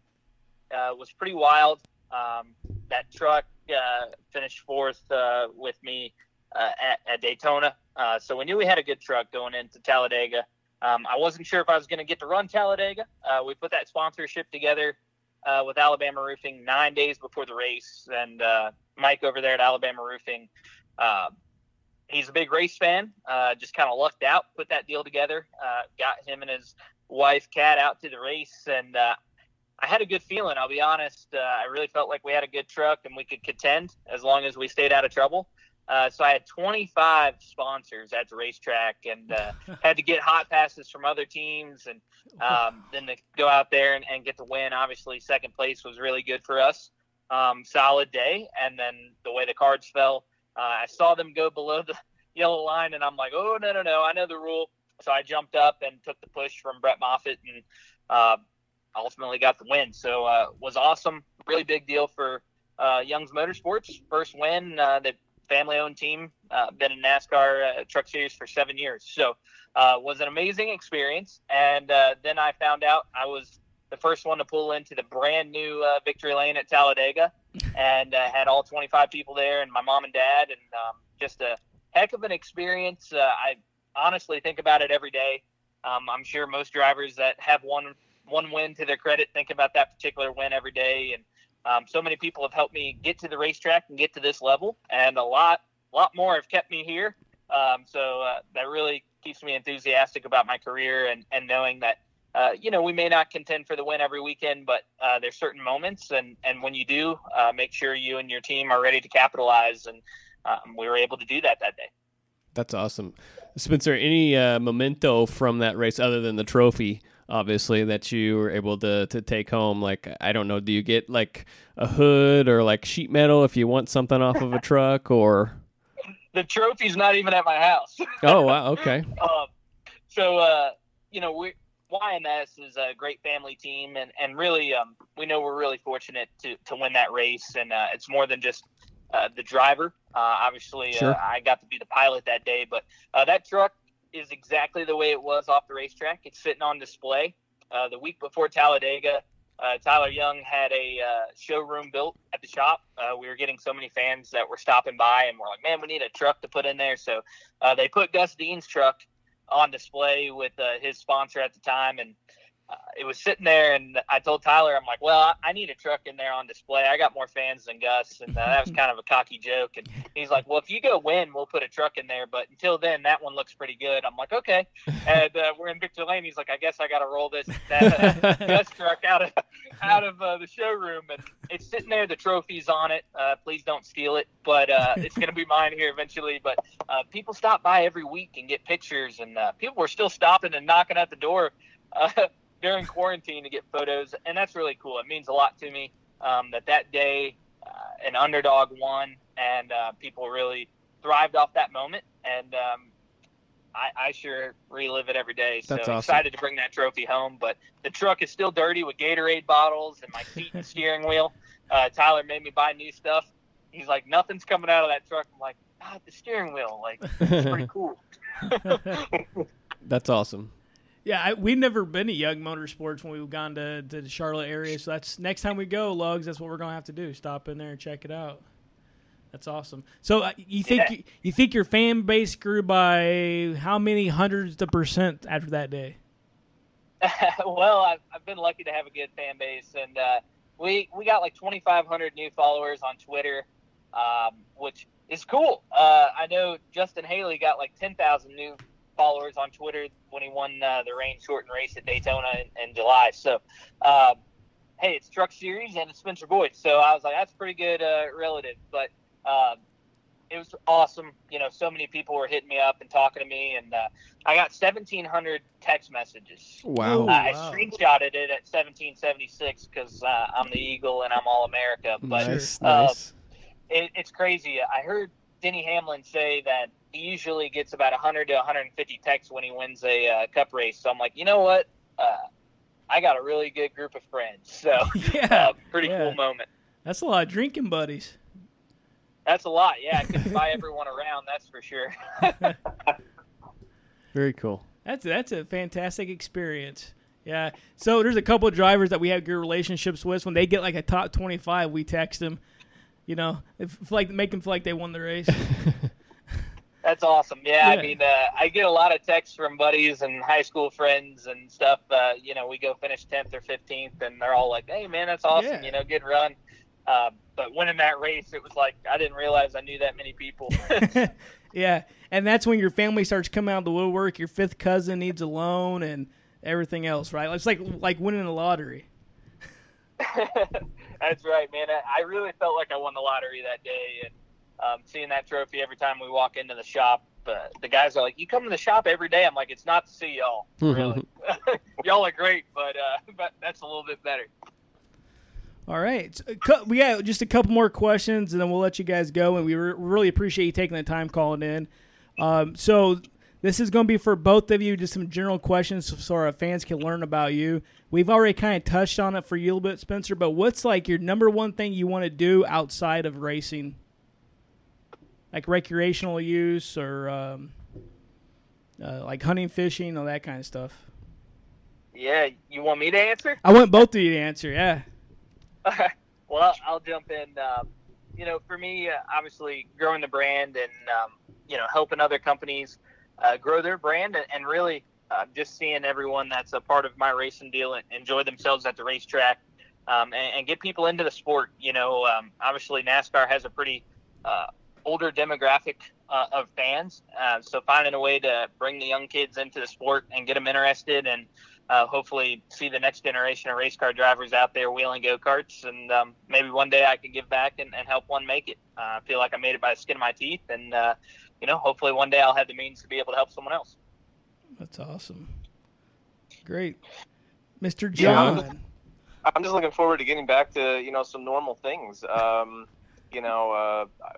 uh, was pretty wild. Um, that truck uh, finished fourth uh, with me at, at, Daytona, so we knew we had a good truck going into Talladega. Um, I wasn't sure if I was going to get to run Talladega. Uh, we put that sponsorship together with Alabama Roofing nine days before the race, and Mike over there at Alabama Roofing. He's a big race fan. just kind of lucked out, put that deal together, got him and his wife Kat out to the race, and I had a good feeling. I'll be honest. Uh, I really felt like we had a good truck and we could contend as long as we stayed out of trouble. Uh, so I had 25 sponsors at the racetrack and uh, had to get hot passes from other teams and um, then to go out there and, and, get the win. Obviously, second place was really good for us. Um, solid day. And then the way the cards fell, uh, I saw them go below the yellow line and I'm like, oh, no, no, no. I know the rule. So I jumped up and took the push from Brett Moffitt and uh, ultimately got the win. So uh, was awesome. Really big deal for uh, Young's Motorsports. First win. Uh, the family-owned team. Uh, been in NASCAR uh, Truck Series for seven years. So uh, was an amazing experience. And uh, then I found out I was the first one to pull into the brand new uh, Victory Lane at Talladega, and uh, had all 25 people there, and my mom and dad, and um, just a heck of an experience. Uh, I honestly think about it every day. Um, I'm sure most drivers that have one one win to their credit, think about that particular win every day. And um, so many people have helped me get to the racetrack and get to this level, and a lot, lot more have kept me here. Um, so uh, that really keeps me enthusiastic about my career and, and knowing that, uh, you know, we may not contend for the win every weekend, but uh, there's certain moments, and, and when you do, uh, make sure you and your team are ready to capitalize. And um, we were able to do that that day. That's awesome. Spencer, any uh, memento from that race other than the trophy? Obviously that you were able to to take home like i don't know do you get like a hood or like sheet metal if you want something off of a truck or the trophy's not even at my house oh wow okay um, so uh you know we YMS is a great family team, and, and really, um, we know we're really fortunate to, to win that race. And uh, it's more than just uh, the driver. Uh, obviously, uh, sure. I got to be the pilot that day, but uh, that truck is exactly the way it was off the racetrack. It's sitting on display. Uh, the week before Talladega, uh, Tyler Young had a uh, showroom built at the shop. Uh, we were getting so many fans that were stopping by, and we're like, man, we need a truck to put in there. So uh, they put Gus Dean's truck on display with uh, his sponsor at the time, and uh, it was sitting there, and I told Tyler, I'm like, well, I need a truck in there on display. I got more fans than Gus, and uh, that was kind of a cocky joke. And he's like, well, if you go win, we'll put a truck in there, but until then, that one looks pretty good. I'm like, okay. And uh, we're in Victory Lane. He's like, I guess I got to roll this that, uh, Gus truck out of out of uh, the showroom, and it's sitting there. The trophy's on it. Uh, please don't steal it, but it's gonna be mine here eventually. But people stop by every week and get pictures, and people were still stopping and knocking at the door. During quarantine to get photos, and that's really cool. It means a lot to me um, that that day, uh, an underdog won, and uh, people really thrived off that moment. And um, I, I sure relive it every day. So awesome. excited to bring that trophy home. But the truck is still dirty with Gatorade bottles and my seat and steering wheel. Uh, Tyler made me buy new stuff. He's like, nothing's coming out of that truck. I'm like, ah, the steering wheel, like, it's pretty cool. That's awesome. Yeah, I, we've never been to Young Motorsports when we've gone to, to the Charlotte area. So that's next time we go, Lugs. That's what we're gonna have to do. Stop in there and check it out. That's awesome. So uh, you think Yeah. you, you think your fan base grew by how many hundreds of percent after that day? well, I've, I've been lucky to have a good fan base, and uh, we we got like 2,500 new followers on Twitter, um, which is cool. Uh, I know Justin Haley got like 10,000 new followers on Twitter when he won uh, the rain shortened race at Daytona in, in July. So, um, hey, it's Truck Series and it's Spencer Boyd, so I was like, that's pretty good uh, relative, but. Um, it was awesome. You know, so many people were hitting me up and talking to me, and uh, I got 1,700 text messages. Wow. Uh, I wow. screenshotted it at 1776 because uh, I'm the Eagle and I'm All America. But nice, uh, nice. it, it's crazy. I heard Denny Hamlin say that he usually gets about 100 to 150 texts when he wins a uh, Cup race. So I'm like, you know what? Uh, I got a really good group of friends. So yeah, uh, pretty yeah. cool moment. that's a lot of drinking buddies. That's a lot. Yeah, I couldn't buy everyone around. That's for sure. Very cool. That's that's a fantastic experience. Yeah. So there's a couple of drivers that we have good relationships with. When they get like a top 25, we text them. You know, if, like make them feel like they won the race. That's awesome. Yeah, Yeah. I mean, uh, I get a lot of texts from buddies and high school friends and stuff. Uh, you know, we go finish tenth or fifteenth, and they're all like, "Hey, man, that's awesome. Yeah. You know, good run." Uh, but winning that race, it was like I didn't realize I knew that many people. yeah, and that's when your family starts coming out of the woodwork. Your fifth cousin needs a loan and everything else, right? It's like like winning the lottery. that's right, man. I, I really felt like I won the lottery that day, and um, seeing that trophy every time we walk into the shop. Uh, the guys are like, "You come to the shop every day." I'm like, "It's not to see y'all, really. y'all are great, but uh, but that's a little bit better." All right, So, we got just a couple more questions, and then we'll let you guys go. And we re- really appreciate you taking the time calling in. Um, so this is going to be for both of you, just some general questions, so our fans can learn about you. We've already kind of touched on it for you a little bit, Spencer. But what's like your number one thing you want to do outside of racing, like recreational use or um, uh, like hunting, fishing, all that kind of stuff? Yeah, you want me to answer? I want both of you to answer. Yeah. well, I'll jump in. Um, you know, for me, uh, obviously, growing the brand and um, you know helping other companies uh, grow their brand, and, really uh, just seeing everyone that's a part of my racing deal enjoy themselves at the racetrack, um, and, and get people into the sport. You know, um, obviously NASCAR has a pretty uh, older demographic uh, of fans, uh, so finding a way to bring the young kids into the sport and get them interested and uh, hopefully see the next generation of race car drivers out there wheeling go karts, and um, maybe one day I can give back and, and help one make it. Uh, I feel like I made it by the skin of my teeth, and uh, you know, hopefully one day I'll have the means to be able to help someone else. That's awesome. Great. Mr. Yeah, I'm John. I'm just looking forward to getting back to you know some normal things. Um, you know, uh,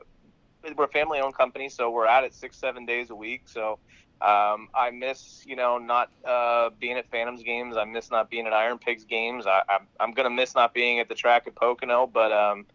we're a family-owned company, so we're at it six, seven days a week. So um, I miss you know not uh, being at Phantoms games. I miss not being at Iron Pigs games. I, I'm I'm gonna miss not being at the track at Pocono. But um,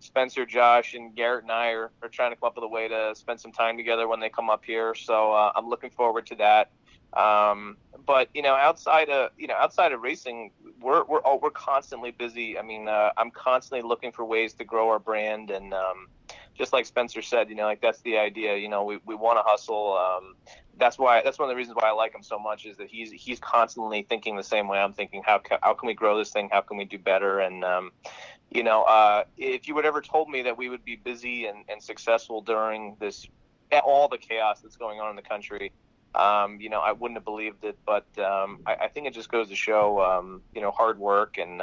Spencer, Josh, and Garrett and I are, are trying to come up with a way to spend some time together when they come up here. So uh, I'm looking forward to that. Um, but you know, outside of you know, outside of racing, we're we're all, we're constantly busy. I mean, uh, I'm constantly looking for ways to grow our brand, and um, just like Spencer said, you know, like that's the idea. You know, we, we want to hustle. Um, that's why that's one of the reasons why I like him so much is that he's he's constantly thinking the same way I'm thinking. How ca- how can we grow this thing? How can we do better? And um, you know, uh, if you would ever told me that we would be busy and, and successful during this all the chaos that's going on in the country, um, you know, I wouldn't have believed it. But um, I, I think it just goes to show, um, you know, hard work and.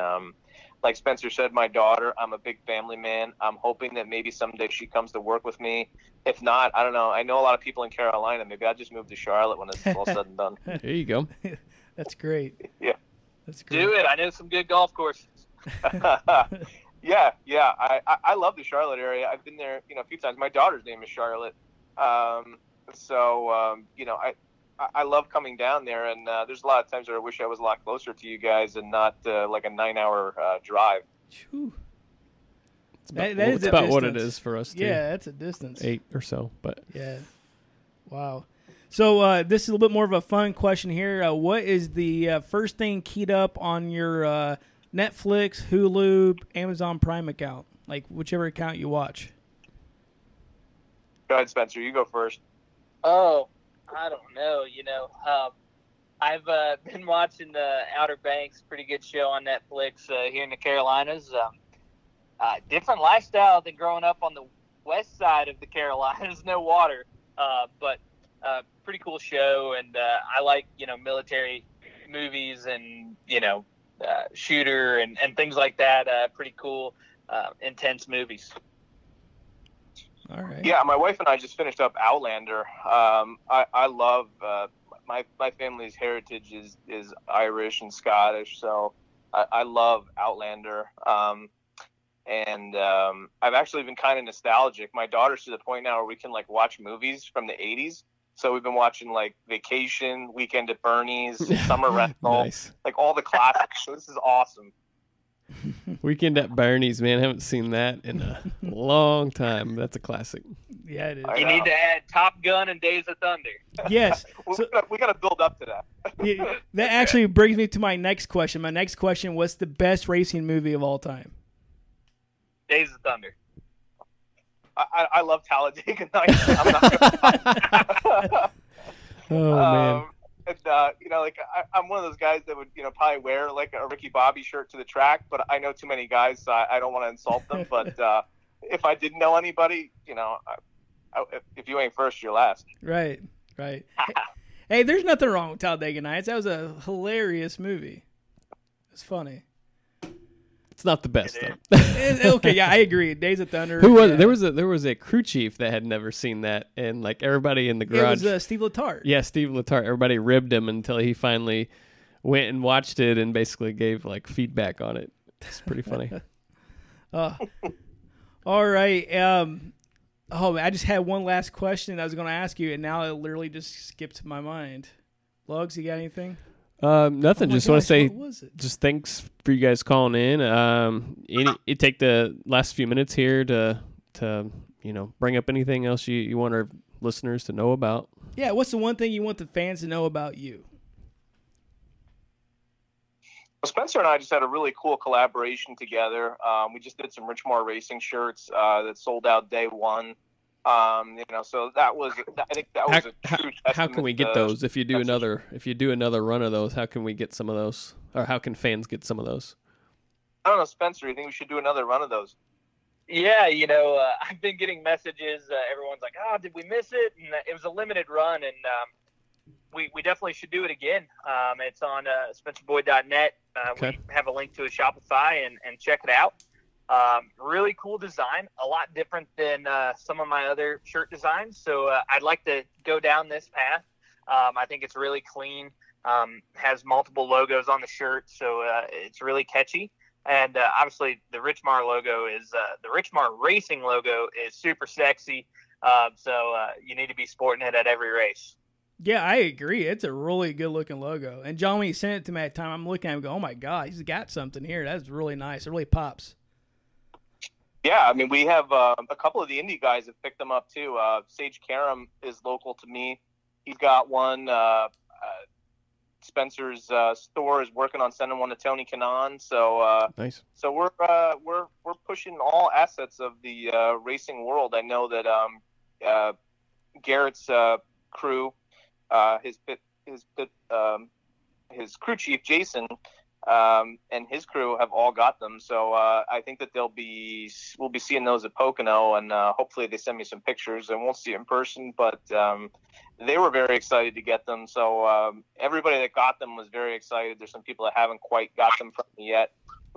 Like Spencer said, my daughter, I'm a big family man. I'm hoping that maybe someday she comes to work with me. If not, I don't know. I know a lot of people in Carolina. Maybe I'll just move to Charlotte when it's all said and done. There you go. That's great. Yeah. That's great. Do it. I know some good golf courses. Yeah, yeah. I, I, I love the Charlotte area. I've been there, you know, a few times. My daughter's name is Charlotte. Um, so, um, you know, I, I- I love coming down there, and uh, there's a lot of times where I wish I was a lot closer to you guys and not uh, like a nine-hour uh, drive. Whew. It's about, That- that is it's a about what it distance. is for us. Too. Yeah, that's a distance. eight or so. But Yeah. Wow. So uh, this is a little bit more of a fun question here. Uh, what is the uh, first thing keyed up on your uh, Netflix, Hulu, Amazon Prime account? Like whichever account you watch. Go ahead, Spencer. You go first. Oh, I don't know. You know, um, I've uh, been watching the Outer Banks, pretty good show on Netflix uh, here in the Carolinas. Um, uh, different lifestyle than growing up on the west side of the Carolinas, no water, uh, but uh, pretty cool show. And uh, I like you know military movies and you know shooter and, and things like that. Uh, pretty cool, intense movies. All right. Yeah, my wife and I just finished up Outlander. Um, I, I love uh, my my family's heritage is is Irish and Scottish, so I, I love Outlander. Um, and um, I've actually been kind of nostalgic. My daughter's to the point now where we can like watch movies from the '80s. So we've been watching like Vacation, Weekend at Bernie's, Summer Rental, nice. like all the classics. So this is awesome. Weekend at Bernie's, man. I Haven't seen that in a long time. That's a classic. Yeah, it is. You know. need to add Top Gun and Days of Thunder. Yes. We So- gotta, we got to build up to that. Yeah, that actually brings me to my next question. My next question: What's the best racing movie of all time? Days of Thunder. I, I, I love Talladega Nights. I'm Oh man. Um, And, uh, you know, like I, I'm one of those guys that would, you know, probably wear like a Ricky Bobby shirt to the track, but I know too many guys, so I, I don't want to insult them. But uh, if I didn't know anybody, you know, I, I, if, if you ain't first, you're last. Right. Right. hey, there's nothing wrong with Talladega Nights. That was a hilarious movie. It's funny. It's not the best It though. Eh, okay, yeah, I agree. Days of Thunder. Who was yeah. there was a there was a crew chief that had never seen that and like everybody in the It garage was uh, Steve Letarte. Yeah, Steve Letarte. Everybody ribbed him until he finally went and watched it and basically gave like feedback on it. It's pretty funny. Uh, all right. Um, oh, I just had one last question I was going to ask you, and now it literally just skipped my mind. Lugs, you got anything? Um, nothing. Oh just want to say what was it? just thanks for you guys calling in. Um, any you take the last few minutes here to to you know bring up anything else you, you want our listeners to know about. Yeah, what's the one thing you want the fans to know about you? Well, Spencer and I just had a really cool collaboration together. Um, we just did some Richmar Racing shirts uh, that sold out day one. Um, you know, so that was I think that How, was a how, true how can we get to- those if you do message. another if you do another run of those? How can we get some of those, or how can fans get some of those? I don't know, Spencer. You think we should do another run of those? Yeah, you know, uh, I've been getting messages. Uh, everyone's like, "Oh, did we miss it?" And uh, it was a limited run, and um, we we definitely should do it again. Um, it's on uh, SpencerBoyd.net. Uh, Okay. We have a link to a Shopify, and and check it out. Um, really cool design, a lot different than uh, some of my other shirt designs. So uh, I'd like to go down this path. Um, I think it's really clean. Um, has multiple logos on the shirt, so uh, it's really catchy. And uh, obviously, the Richmar logo is uh, the Richmar Racing logo is super sexy. Uh, so uh, you need to be sporting it at every race. Yeah, I agree. It's a really good looking logo. And John, when he sent it to me at the time, I'm looking at him going, oh my God, he's got something here. That's really nice. It really pops. Yeah, I mean, we have uh, a couple of the indie guys have picked them up too. Uh, Sage Karam is local to me. He's got one. Uh, uh, Spencer's uh, store is working on sending one to Tony Kanaan. So, uh, Nice. so we're uh, we're we're pushing all assets of the uh, racing world. I know that um, uh, Garrett's uh, crew, uh, his pit, his pit, um, his crew chief Jason, um, and his crew have all got them. So uh, I think that they'll be we'll be seeing those at Pocono, and uh, hopefully they send me some pictures. I won't see in person, but um, they were very excited to get them. So um, everybody that got them was very excited. There's some people that haven't quite got them from me yet,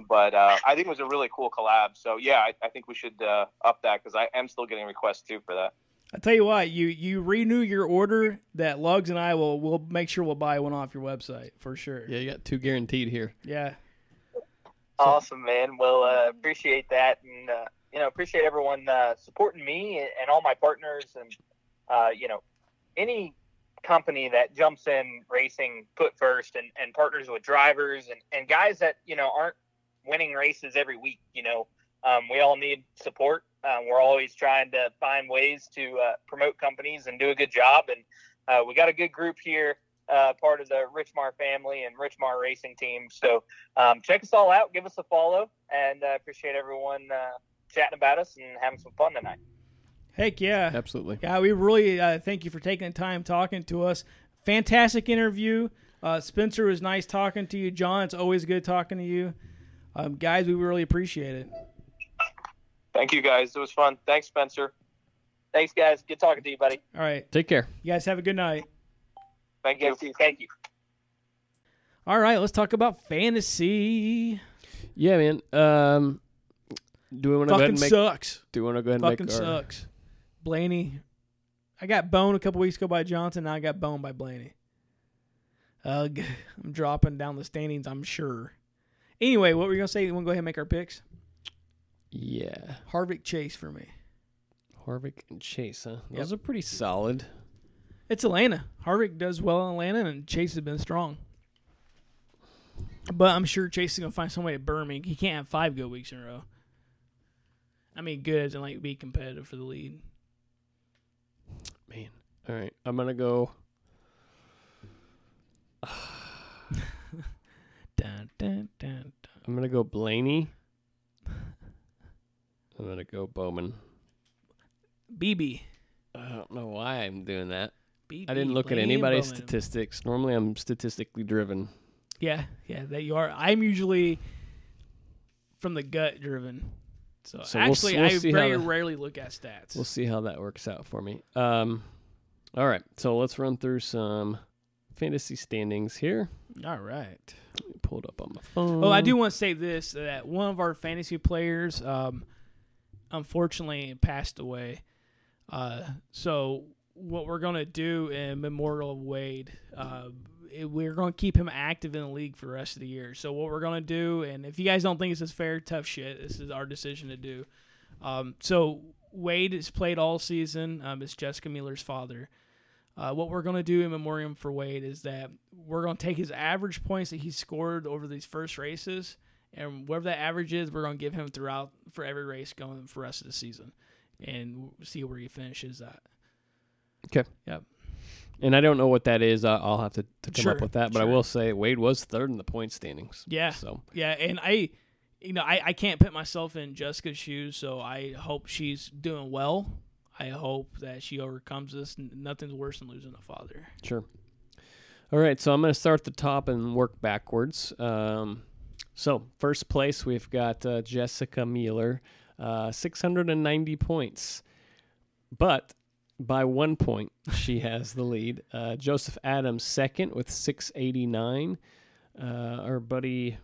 but uh, I think it was a really cool collab. So yeah, I, I think we should uh, up that because I am still getting requests too for that. I tell you what, you you renew your order, that Lugs and I will will make sure we'll buy one off your website for sure. Yeah, you got two guaranteed here. Yeah. Awesome, man. Well, uh, appreciate that, and uh, you know, appreciate everyone uh, supporting me and, and all my partners, and uh, you know, any company that jumps in racing put first and, and partners with drivers and, and guys that you know aren't winning races every week. You know, um, we all need support. Um, we're always trying to find ways to uh, promote companies and do a good job, and uh, we got a good group here uh, part of the Richmar family and Richmar racing team. So um, check us all out, give us a follow, and uh, appreciate everyone uh, chatting about us and having some fun tonight. Heck yeah. Absolutely. Yeah, we really uh, thank you for taking the time talking to us. Fantastic interview. Uh, Spencer was nice talking to you. John, it's always good talking to you. Um, guys, we really appreciate it. Thank you, guys. It was fun. Thanks, Spencer. Thanks, guys. Good talking to you, buddy. All right. Take care. You guys have a good night. Thank you. Thank you. All right, let's talk about fantasy. Yeah, man. Um, do we want to go ahead and make? sucks. Do we want to go ahead and Fucking make our? sucks. Blaney. I got boned a couple weeks ago by Johnson. Now I got boned by Blaney. Ugh. I'm dropping down the standings, I'm sure. Anyway, what were you going to say? You want to go ahead and make our picks? Yeah, Harvick Chase for me. Harvick and Chase. Huh? Those are pretty solid. It's Atlanta. Harvick does well in Atlanta, and Chase has been strong. But I'm sure Chase is gonna find some way to burn me. He can't have five good weeks in a row. I mean, good as in like be competitive for the lead. Man. All right, I'm gonna go. Dun, dun, dun. I'm gonna go Blaney. I'm gonna go Bowman. BB. I don't know why I'm doing that. BB. I didn't look at anybody's Bowman. statistics. Normally, I'm statistically driven. Yeah, yeah, that you are. I'm usually from the gut driven. So, So we'll actually, we'll I very rarely look at stats. We'll see how that works out for me. Um, all right, so let's run through some fantasy standings here. All right. Pulled up on my phone. Oh, I do want to say this: that one of our fantasy players, um, unfortunately, passed away. Uh, so what we're gonna do in memorial of Wade, uh, it- we're gonna keep him active in the league for the rest of the year. So what we're gonna do, and if you guys don't think this is fair, tough shit. This is our decision to do. Um, so Wade has played all season. Um, it's Jessica Mueller's father. Uh, what we're going to do in memoriam for Wade is that we're going to take his average points that he scored over these first races, and whatever that average is, we're going to give him throughout for every race going for the rest of the season, and see where he finishes at. Okay. Yep. And I don't know what that is. I'll have to, to come Sure, up with that. But I will say Wade was third in the point standings. Yeah. So Yeah, and I, you know, I, I can't put myself in Jessica's shoes, so I hope she's doing well. I hope that she overcomes this. Nothing's worse than losing a father. Sure. All right, so I'm going to start at the top and work backwards. Um, so first place we've got uh, Jessica Mueller, uh, 690 points, but by one point she has the lead. Uh, Joseph Adams second with 689. Uh, our buddy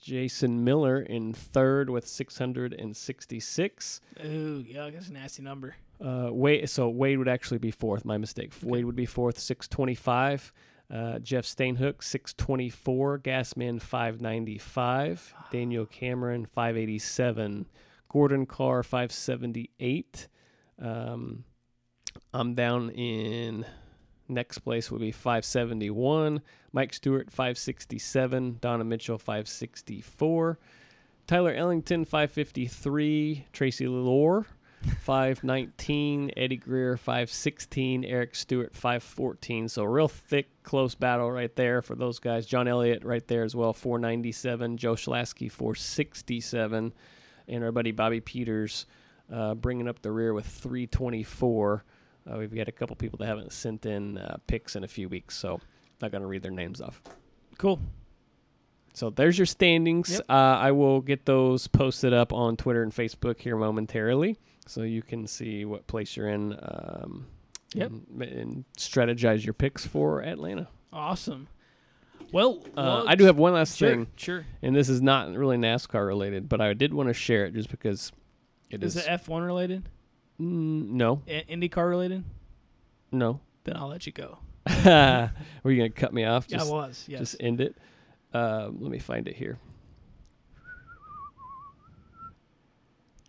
Jason Miller in third with 666. Ooh, yeah, that's a nasty number. Uh, Wade, so Wade would actually be fourth. My mistake. Wade would be fourth, six twenty five. Uh, Jeff Stainhook, six twenty four. Gasman, five ninety five. Daniel Cameron, five eighty seven. Gordon Carr, five seventy eight. Um, I'm down in next place would be 571. Mike Stewart 567. Donna Mitchell 564. Tyler Ellington 553. Tracy Lore 519. Eddie Greer 516. Eric Stewart 514. So real thick, close battle right there for those guys. John Elliott right there as well 497. Joe Schlasky 467. And our buddy Bobby Peters uh, bringing up the rear with 324. Uh, we've got a couple people that haven't sent in uh, picks in a few weeks, so not going to read their names off. Cool. So there's your standings. Yep. Uh, I will get those posted up on Twitter and Facebook here momentarily, so you can see what place you're in. Um, Yep. And, and strategize your picks for Atlanta. Awesome. Well, Uh, well, I do have one last sure, thing, Sure. and this is not really NASCAR related, but I did want to share it just because it Is is. it F1 related? Mm, no, I- IndyCar related? no. Then I'll let you go. Were you gonna cut me off? yeah, I was. Yes. just end it. Uh, let me find it here.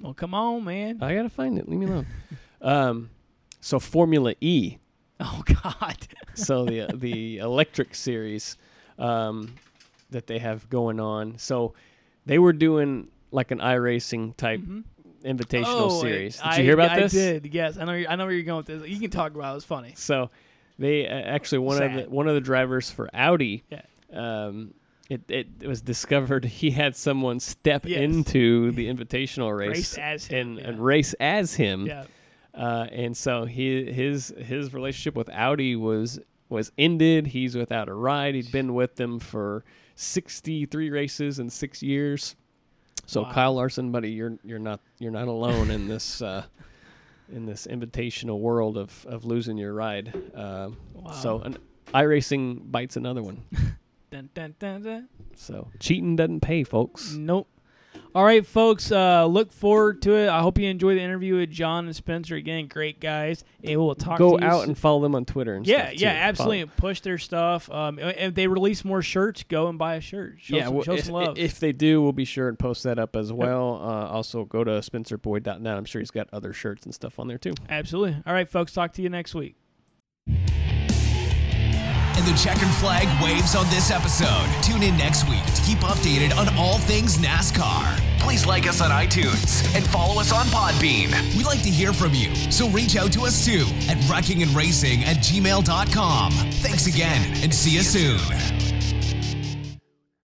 Well, come on, man. I gotta find it. Leave me alone. um, so Formula E. Oh God. so the the electric series um, that they have going on. So they were doing like an iRacing type invitational oh, series. Did I, you hear about I this? I did. Yes, I know. I know where you're going with this. You can talk about. it. It's funny. So they uh, actually one of the one of the drivers for Audi. Yeah. Um, it, it was discovered he had someone step Yes. into the invitational race, Race as him, and, yeah. and race as him. Yeah. Uh, and so he his his relationship with Audi was was ended. He's without a ride. He'd been with them for 63 races in 6 years. So Wow. Kyle Larson, buddy, you're you're not you're not alone in this uh, in this invitational world of, of losing your ride. So Wow. an iRacing bites another one. Dun, dun, dun, dun. So cheating doesn't pay, folks. Nope. All right, folks. Uh, look forward to it. I hope you enjoy the interview with John and Spencer. Again, great guys. And we'll talk. Go to you out and follow them on Twitter and yeah, yeah, too. absolutely. Follow- Push their stuff. Um, if they release more shirts, go and buy a shirt. Show yeah, some, well, show if, some love. if they do, we'll be sure and post that up as well. Uh, also, go to spencerboyd.net. I'm sure he's got other shirts and stuff on there too. absolutely. All right, folks. Talk to you next week. And the checkered flag waves on this episode. Tune in next week to keep updated on all things NASCAR. Please like us on iTunes and follow us on Podbean. We'd like to hear from you, so reach out to us too at wreckingandracing at gmail.com. Thanks again and see you soon.